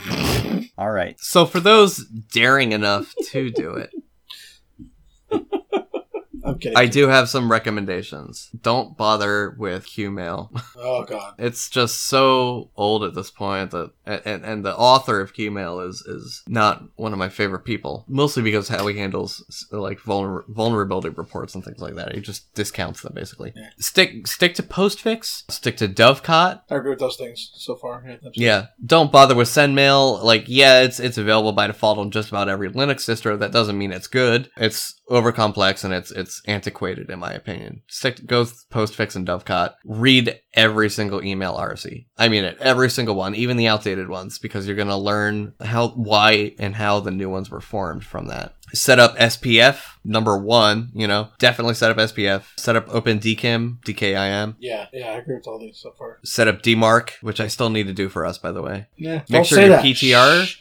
All right. So for those daring enough to do it, I'm. I do have some recommendations. Don't bother with Qmail. Oh God. It's just so old at this point that and, and the author of Qmail is is not one of my favorite people. Mostly because how he handles like vulner- vulnerability reports and things like that. He just discounts them basically. Yeah. Stick stick to Postfix, stick to Dovecot. I agree with those things so far. Yeah. Yeah, don't bother with Sendmail. Like, yeah, it's it's available by default on just about every Linux distro. That doesn't mean it's good. It's overcomplex and it's it's antiquated in my opinion. Stick go Postfix and Dovecot. Read every single email RC. I mean it, every single one, even the outdated ones, because you're gonna learn how why and how the new ones were formed from that. Set up SPF number one. You know, definitely set up SPF. Set up OpenDKIM, DKIM. Yeah, yeah, I agree with all these so far. Set up DMARC, which I still need to do for us, by the way. Yeah, Make don't sure your that. PTR. Shh.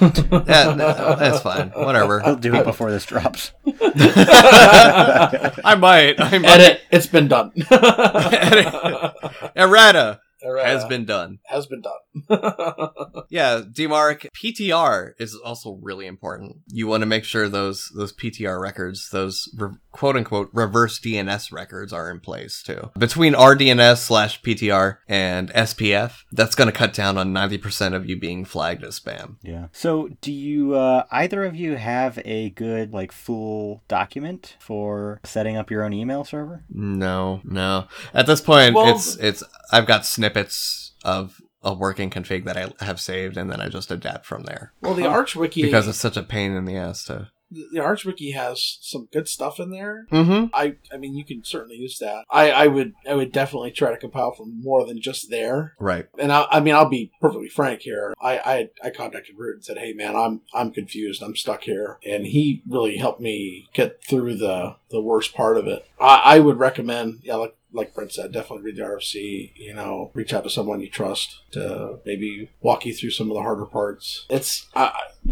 Yeah, no, that's fine. Whatever. I'll do it before this drops. I might. I might. Edit. It's been done. Errata Errata has been done. has been done. Yeah, DMARC PTR is also really important. You want to make sure those those PTR records, those re- quote unquote reverse DNS records, are in place too. Between RDNS slash PTR and SPF, that's going to cut down on ninety percent of you being flagged as spam. Yeah. So, do you uh, either of you have a good like full document for setting up your own email server? No, no. At this point, Well- it's it's I've got snippets of a working config that I have saved, and then I just adapt from there well, the Arch Wiki because it's such a pain in the ass to. The Arch Wiki has some good stuff in there. Mm-hmm. I I mean, you can certainly use that. I I would I would definitely try to compile from more than just there. Right. And I, I mean, I'll be perfectly frank here. I, I I contacted Root and said, "Hey, man, I'm I'm confused. I'm stuck here," and he really helped me get through the the worst part of it. I, I would recommend, yeah, like like Brent said, definitely read the RFC. You know, reach out to someone you trust to maybe walk you through some of the harder parts. It's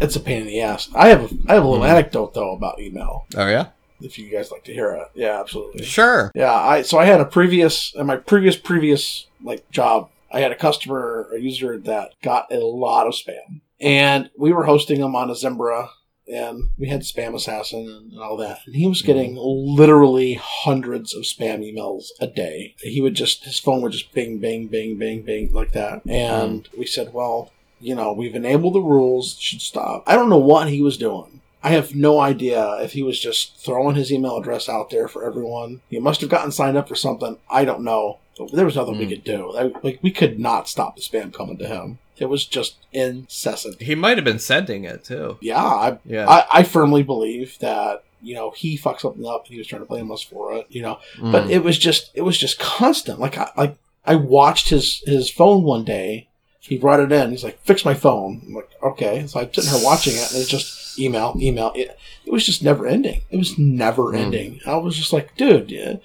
it's a pain in the ass. I have a, I have a little Mhm. anecdote though about email. Oh yeah. If you guys like to hear it, yeah, absolutely. Sure. Yeah, I so I had a previous in my previous previous like job, I had a customer, a user that got a lot of spam, and we were hosting him on a Zimbra, and we had SpamAssassin and, and all that, and he was getting literally hundreds of spam emails a day. He would just his phone would just bing, bing, bing, bing, bing like that, and we said, well, you know, we've enabled the rules, should stop. I don't know what he was doing. I have no idea if he was just throwing his email address out there for everyone. He must have gotten signed up for something. I don't know. There was nothing we Mm. could do. Like we could not stop the spam coming to him. It was just incessant. He might have been sending it too. Yeah, I, Yeah. I, I firmly believe that you know he fucked something up and he was trying to blame us for it. You know, but Mm. it was just it was just constant. Like I like I watched his his phone one day. He brought it in. He's like, "Fix my phone." I'm like, "Okay." So I'm sitting here watching it, and it's just email, email. It, it was just never ending. It was never Mm. ending. I was just like, "Dude, yeah,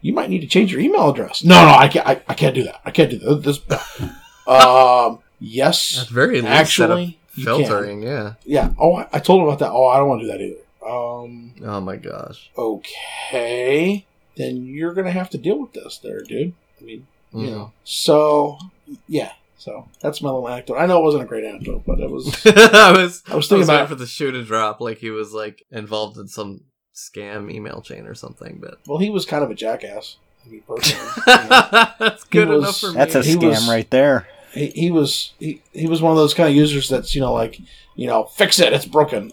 you might need to change your email address." No, no, I can't. I, I can't do that. I can't do that. This. um. Yes. At very Actually, set you can. filtering. Yeah. Yeah. Oh, I, I told him about that. Oh, I don't want to do that either. Um. Oh my gosh. Okay. Then you're gonna have to deal with this, there, dude. I mean, you Mm. know. So yeah. So that's my little anecdote. I know it wasn't a great anecdote, but it was. I was I was I thinking was about. for the shoe to drop, like he was like involved in some scam email chain or something. But Well, he was kind of a jackass. I mean, personally, you know. that's good was- enough for me. That's a scam was- right there. he, he was he, he was one of those kind of users that's you know like you know fix it it's broken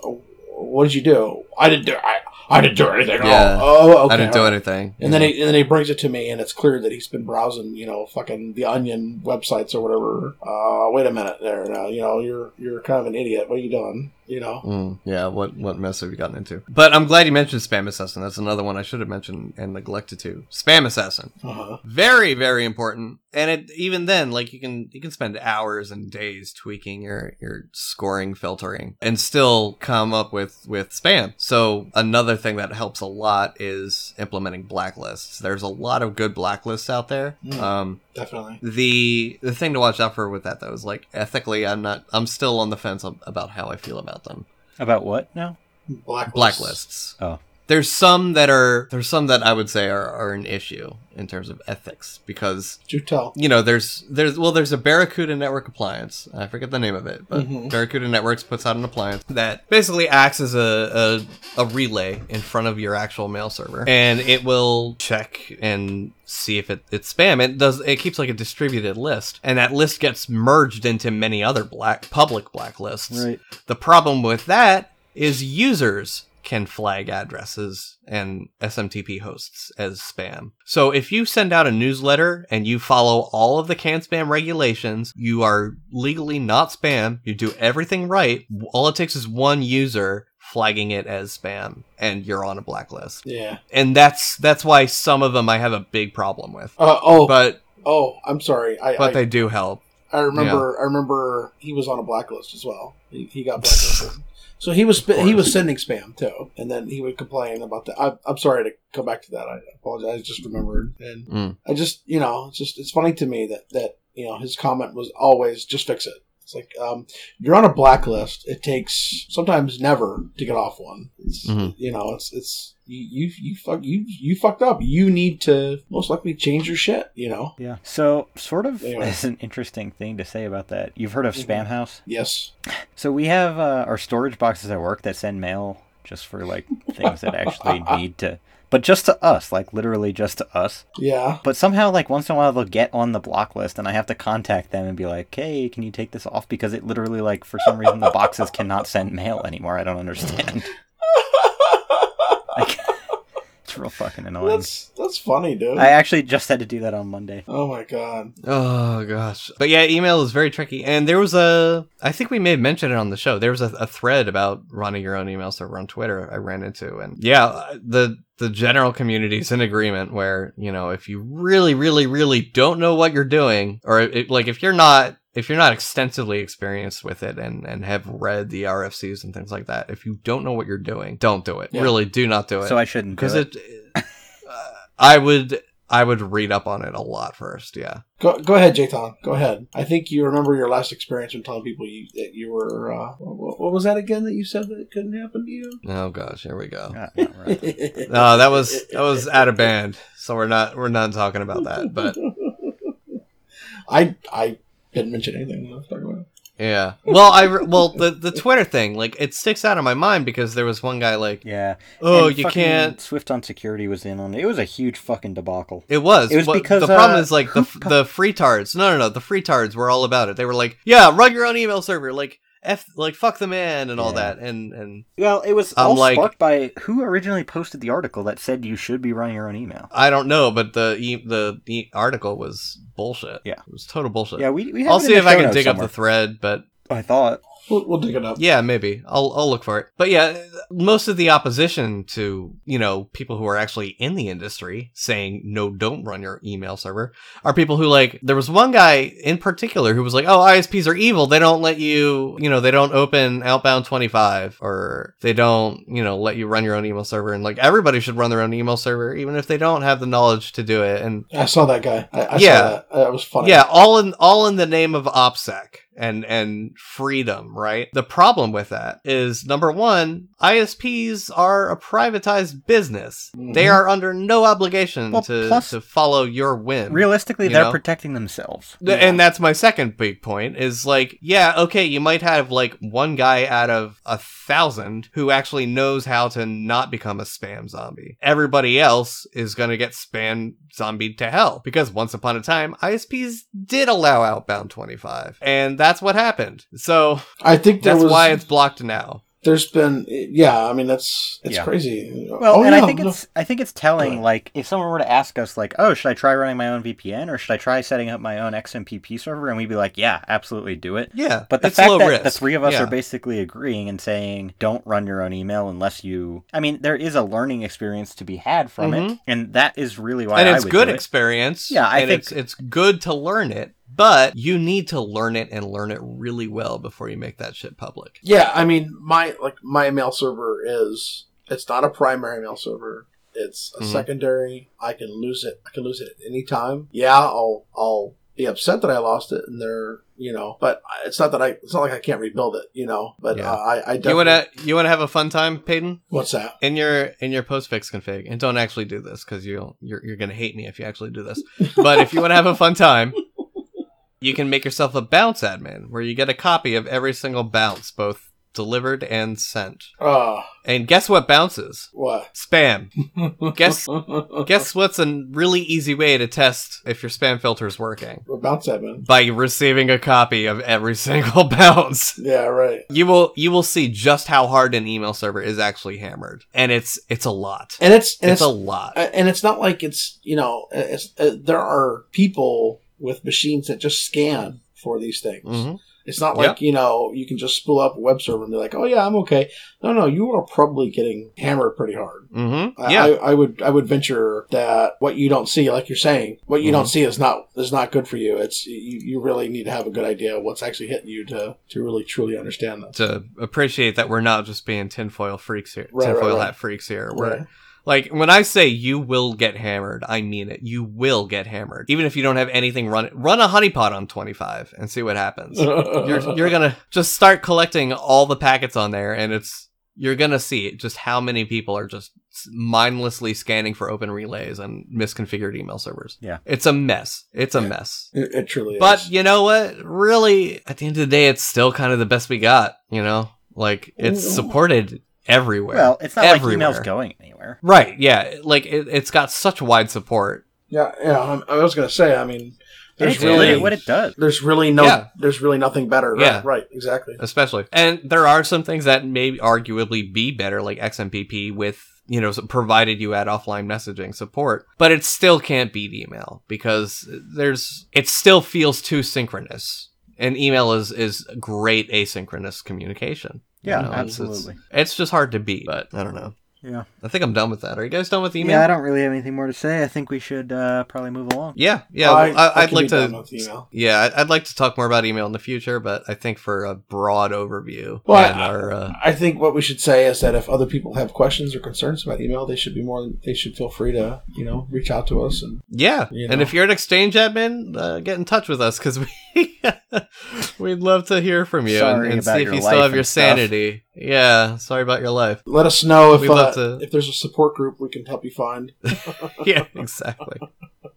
what did you do i didn't do i i didn't do anything Yeah. oh, oh okay I didn't do anything. and then he and then he brings it to me and it's clear that he's been browsing you know fucking the onion websites or whatever uh wait a minute there now you know you're you're kind of an idiot what are you doing you know Mm, yeah, what what mess have you gotten into? But I'm glad you mentioned SpamAssassin. That's another one I should have mentioned and neglected to. SpamAssassin. uh-huh Very, very important. And it even then, like you can you can spend hours and days tweaking your your scoring filtering and still come up with with spam. So another thing that helps a lot is implementing blacklists. There's a lot of good blacklists out there. Mm. Um, definitely the the thing to watch out for with that though is like ethically, I'm not I'm still on the fence about how I feel about them. About what now? blacklist Blacklists. Oh. There's some that are there's some that I would say are, are an issue in terms of ethics because do tell. you know there's there's well there's a Barracuda network appliance. I forget the name of it but Mhm. Barracuda Networks puts out an appliance that basically acts as a, a a relay in front of your actual mail server. And it will check and see if it, it's spam. It does it keeps like a distributed list. And that list gets merged into many other black public blacklists. Right. the problem with that is users can flag addresses and SMTP hosts as spam. So if you send out a newsletter and you follow all of the can spam regulations, you are legally not spam. You do everything right. All it takes is one user flagging it as spam and you're on a blacklist. yeah And that's that's why some of them I have a big problem with. uh, oh But oh i'm sorry i but I, they do help. I remember. I remember he was on a blacklist as well. He, he got blacklisted. So he was he was sending spam too, and then he would complain about that. I, I'm sorry to come back to that. I apologize. I just remembered, and Mm. I just you know it's just it's funny to me that that you know his comment was always just fix it. It's like um, you're on a blacklist. It takes sometimes never to get off one. It's, Mhm. You know, it's it's you you you fuck you you fucked up. You need to most likely change your shit. You know. Yeah. So, sort of Anyway. as an interesting thing to say about that, you've heard of Mhm. Spamhaus? Yes. So we have uh, our storage boxes at work that send mail just for like things that actually need to, but just to us, like literally just to us. Yeah. But somehow, like once in a while, they'll get on the block list, and I have to contact them and be like, "Hey, can you take this off?" Because it literally, like, for some reason, the boxes cannot send mail anymore. I don't understand. Like, it's real fucking annoying. That's that's funny, dude. I actually just had to do that on Monday. oh my god. Oh gosh, but yeah, email is very tricky. And there was a, I think we may have mentioned it on the show. There was a, a thread about running your own email server on Twitter. I ran into, and yeah, the the general community is in agreement. Where you know, if you really, really, really don't know what you're doing, or it, like if you're not if you're not extensively experienced with it and and have read the RFCs and things like that, if you don't know what you're doing, don't do it. Yeah. Really, do not do it. So I shouldn't because it. it, uh, I would. I would read up on it a lot first, yeah. Go go ahead, Jayton. Go ahead. I think you remember your last experience when telling people you that you were. Uh, what, what was that again that you said that it couldn't happen to you? Oh gosh, here we go. All right. No, that was that was out of band, so we're not we're not talking about that. But I I didn't mention anything. Let's talk about. yeah, well, I re- well the the Twitter thing, like it sticks out of my mind because there was one guy like, Yeah. oh, And you can't. SwiftOnSecurity was in on it. It was a huge fucking debacle. It was. It was What- because, the problem uh, is like the who pu- the freetards. No, no, no. The free tards were all about it. They were like, yeah, run your own email server, like f like fuck the man and all that, and and Well, it was I'm all like- sparked by who originally posted the article that said you should be running your own email. I don't know, but the e- the e- article was bullshit. Yeah. it was total bullshit. Yeah, we. we have I'll it see if I can dig somewhere. up the thread, but I thought. We'll, we'll dig it up. Yeah, maybe. I'll I'll look for it. But yeah, most of the opposition to, you know, people who are actually in the industry saying no, don't run your email server are people who like there was one guy in particular who was like, "Oh, ISPs are evil. They don't let you, you know, they don't open outbound 25 or they don't, you know, let you run your own email server and like everybody should run their own email server even if they don't have the knowledge to do it." And I saw that guy. I, I Yeah. saw that. That was funny. yeah, all in all in the name of OPSEC and and freedom, right? The problem with that is number one, ISPs are a privatized business. They Mhm. are under no obligation Well, to, plus- to follow your whim. Realistically, You they're know? protecting themselves. Th- And that's my second big point is like, yeah, okay, you might have like one guy out of a thousand who actually knows how to not become a spam zombie. Everybody else is going to get spam zombied to hell because once upon a time, ISPs did allow outbound 25. And that's what happened. So I think that's was, why it's blocked now. there's been yeah. I mean that's it's Yeah. crazy. Well, Oh, and yeah, I think no. it's I think it's telling. Like, if someone were to ask us, like, "Oh, should I try running my own VPN, or should I try setting up my own XMPP server?" and we'd be like, "Yeah, absolutely, do it." Yeah. But the it's fact low that risk. the three of us Yeah. are basically agreeing and saying, "Don't run your own email unless you," I mean, there is a learning experience to be had from it, Mhm. and that is really why and I it's would good do it. experience. Yeah, I and think- it's it's good to learn it, but you need to learn it and learn it really well before you make that shit public. Yeah, I mean, my like my mail server is it's not a primary mail server. It's a Mhm. secondary. I can lose it. I can lose it at any time. Yeah, I'll I'll be upset that I lost it, and they're you know, but it's not that I. It's not like I can't rebuild it, you know. But Yeah. uh, I I You wanna you wanna have a fun time, Peyton? What's that? In your in your postfix config, and don't actually do this because you'll you're you're gonna hate me if you actually do this. But if you want to have a fun time, you can make yourself a bounce admin where you get a copy of every single bounce, both delivered and sent. Uh, And guess what bounces? what? Spam. Guess- Guess what's a really easy way to test if your spam filter is working? bounce admin. By receiving a copy of every single bounce. Yeah, right. You will you will see just how hard an email server is actually hammered, and it's it's a lot. And it's and It's it's, a lot. and it's not like it's you know it's, uh, there are people with machines that just scan for these things. Mhm. It's not like you know you can just spool up a web server and be like, oh yeah, I'm okay. No, no, you are probably getting hammered pretty hard. Mm-hmm. I- Yeah. I, I would I would venture that what you don't see, like you're saying, what you don't Mhm. see is not is not good for you. It's you, you really need to have a good idea of what's actually hitting you to to really truly understand that. to appreciate that we're not just being tinfoil freaks here, Right, right, tinfoil right. hat freaks here. We're Right. Like when I say you will get hammered, I mean it. You will get hammered, even if you don't have anything run. Run a honeypot on twenty five and see what happens. you're you're gonna just start collecting all the packets on there, and it's you're gonna see just how many people are just mindlessly scanning for open relays and misconfigured email servers. Yeah. it's a mess. It's a Yeah. mess. it, it truly But is. you know what? Really, at the end of the day, it's still kind of the best we got. You know, like it's Mm. supported everywhere. Well, it's not Everywhere. like emails going anywhere. right? Yeah, like it, it's got such wide support. Yeah, yeah. I'm- I was gonna say. I mean, there's it's really- good really at what it does. there's really no Yeah. there's really nothing better. Right, Yeah. right, exactly. especially. And there are some things that may arguably be better, like XMPP with you know provided you add offline messaging support, but it still can't beat email because there's it still feels too synchronous. And email is is great asynchronous communication. You Yeah, know, it's- it's- absolutely. It's, just hard to beat, but I don't know. Yeah. I think I'm done with that. Are you guys done with email? Yeah, I don't really have anything more to say. I think we should uh, probably move along. Yeah, yeah. I, I, I I'd can like to. email. Yeah, I'd, I'd like to talk more about email in the future, but I think for a broad overview Well, and I- our uh, I think what we should say is that if other people have questions or concerns about email, they should be more. They should feel free to you know reach out to us and yeah, You and if you're an exchange admin, uh, get in touch with us because we we'd love to hear from you Sorry and, and see if you still have your and stuff. sanity. Yeah, sorry about your life. let us know if uh, love to- if there's a support group we can help you find. yeah, exactly.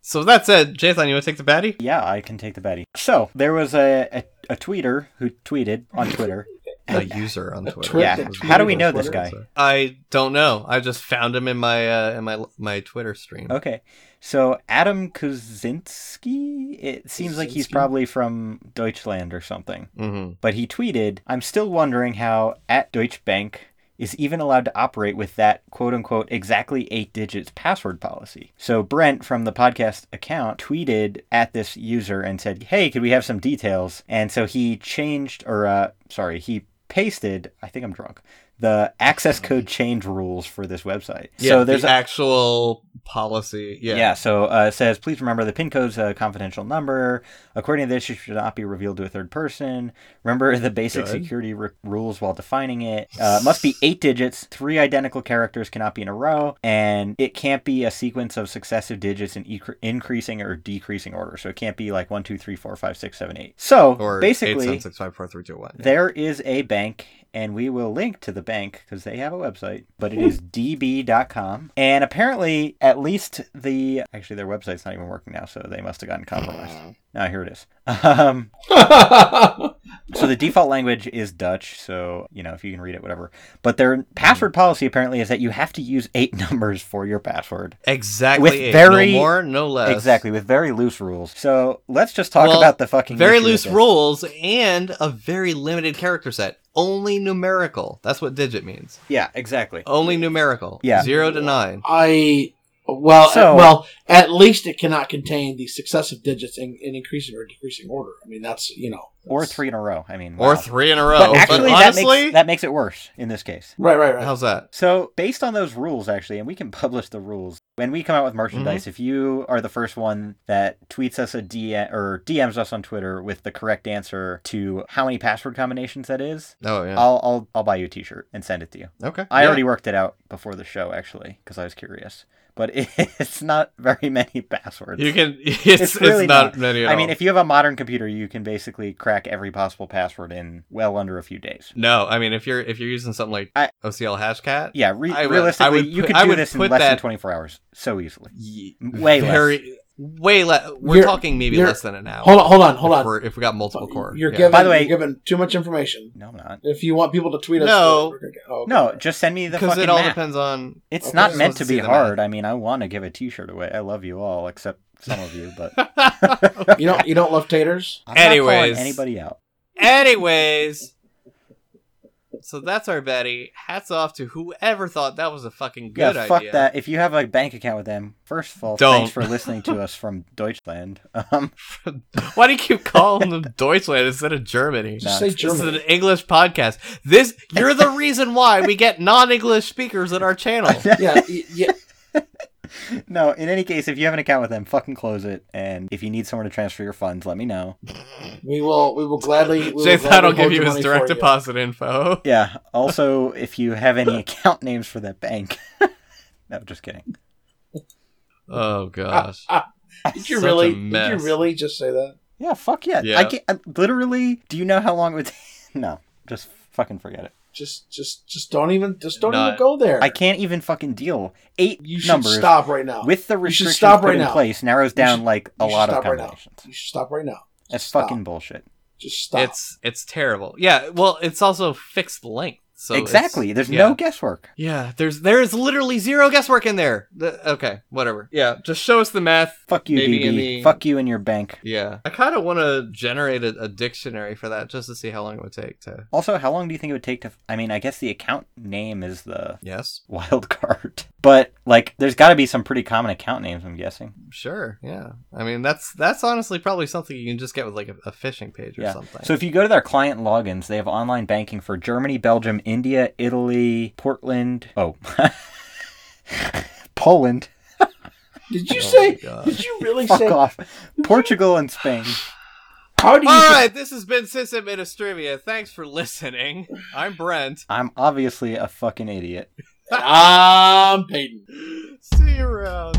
So that said, Jathan, you want to take the baddie? Yeah, I can take the Betty. So there was a, a, a tweeter who tweeted on Twitter. A user on Twitter. Twit- yeah, how do we know on this guy? I don't know. I just found him in my uh, in my my Twitter stream. Okay, so Adam Kuzinski. It seems like he's probably from Deutschland or something. hmm But he tweeted, "I'm still wondering how at Deutsche Bank." Is even allowed to operate with that quote unquote exactly eight digits password policy. So Brent from the podcast account tweeted at this user and said, Hey, could we have some details? And so he changed, or uh, sorry, he pasted, I think I'm drunk, the access code change rules for this website. Yeah, so there's the a, actual policy. Yeah. Yeah. so uh, it says, please remember the PIN code's a confidential number. According to this, it should not be revealed to a third person. Remember the basic Good. security r- rules while defining it. Uh, must be eight digits. Three identical characters cannot be in a row, and it can't be a sequence of successive digits in ecre- increasing or decreasing order. So it can't be like one, two, three, four, five, six, seven, eight. So Or basically, eight, seven, six, five, four, three, two, one. Yeah. there is a bank, and we will link to the bank because they have a website, but it is db.com. And apparently, at least the actually their website's not even working now, so they must have gotten compromised. Now here it is. Um, so the default language is Dutch, so you know if you can read it, whatever. But their mm-hmm. password policy apparently is that you have to use eight numbers for your password. Exactly. With eight. very- no more, no less. Exactly, with very loose rules. So let's just talk Well, about the fucking Very loose rules and a very limited character set. Only numerical. That's what digit means. Yeah, exactly. Only numerical. Yeah. Zero to nine. I well, So- well, at least it cannot contain the successive digits in, in increasing or decreasing order. I mean, that's you know, Or three in a row. I mean, Or wow. three in a row. But But, actually, honestly, that, makes, that makes it worse in this case. Right, right, right. how's that? So, based on those rules, actually, and we can publish the rules when we come out with merchandise. Mm-hmm. If you are the first one that tweets us a DM or DMs us on Twitter with the correct answer to how many password combinations that is, Oh yeah. I'll I'll I'll buy you a T-shirt and send it to you. okay. I Yeah. already worked it out before the show, actually, because I was curious. But it's not very many passwords. You can. It's, it's, really not, not. many I mean, if you have a modern computer, you can basically crack every possible password in well under a few days. No, I mean if you're if you're using something like I- oclHashcat, Yeah, re- I would- I realistically, would you could I do this in less than 24 hours so easily. Way less. Very, way less. We're You're- talking maybe less than an hour. Hold on, hold on, hold if on. we're- If we got multiple core, You're yeah. giving, By the way- you're giving too much information. No, I'm not. If you want people to tweet us, No. get- oh, okay. No, just send me the because it all map. depends on. It's Okay. not meant to to be hard. map. I mean, I want to give a T-shirt away. I love you all, except some of you, but you don't you don't love taters. I'm not Anyways. anybody out. Anyways, so that's our Betty. Hats off to whoever thought that was a fucking good Yeah, good fuck idea. that. If you have a bank account with them, first of all, Don't. thanks for listening to us from Deutschland. Um, Why do you keep calling them Deutschland instead of Germany? Just No, say This is an English podcast. This you're the reason why we get non-English speakers at our channel. yeah, yeah. No, in any case, if you have an account with them, fucking close it. And if you need somewhere to transfer your funds, let me know. We will we will gladly. We will Jay gladly Thad will give you his direct for you. deposit info. Yeah. Also, if you have any account names for that bank. no, just kidding. Oh gosh. Ah, ah. Did you Such a really? Did you really just say that? Yeah, fuck yeah. Yeah. I can't. I, literally, do you know how long it would take? No, just fucking forget it. Just just just don't even just don't Not- even go there. I can't even fucking deal. Eight You should numbers stop right now. with the You restrictions stop put right in now. place narrows down should- like a lot of stop right now. combinations. You should stop right now. That's Stop. fucking bullshit. Just stop. It's it's terrible. Yeah. Well, it's also fixed length. So exactly. There's yeah. no guesswork. Yeah, there's there is literally zero guesswork in there. The- okay, whatever. Yeah, just show us the math. Fuck you, DB. the- Fuck you and your bank. Yeah, I kind of want to generate a, a dictionary for that just to see how long it would take to. Also, how long do you think it would take to? I mean, I guess the account name is the Yes, wild card, but like, there's got to be some pretty common account names. I'm guessing. sure. Yeah, I mean that's that's honestly probably something you can just get with like a, a phishing page or Yeah. something. So if you go to their client logins, they have online banking for Germany, Belgium, India, Italy, Portland. Oh, Poland. Did you Oh say? Did you really Fuck say? off. Portugal and Spain. How do you? all right, this has been Sysadministrivia. Thanks for listening. I'm Brent. I'm obviously a fucking idiot. I'm Peyton. See you around.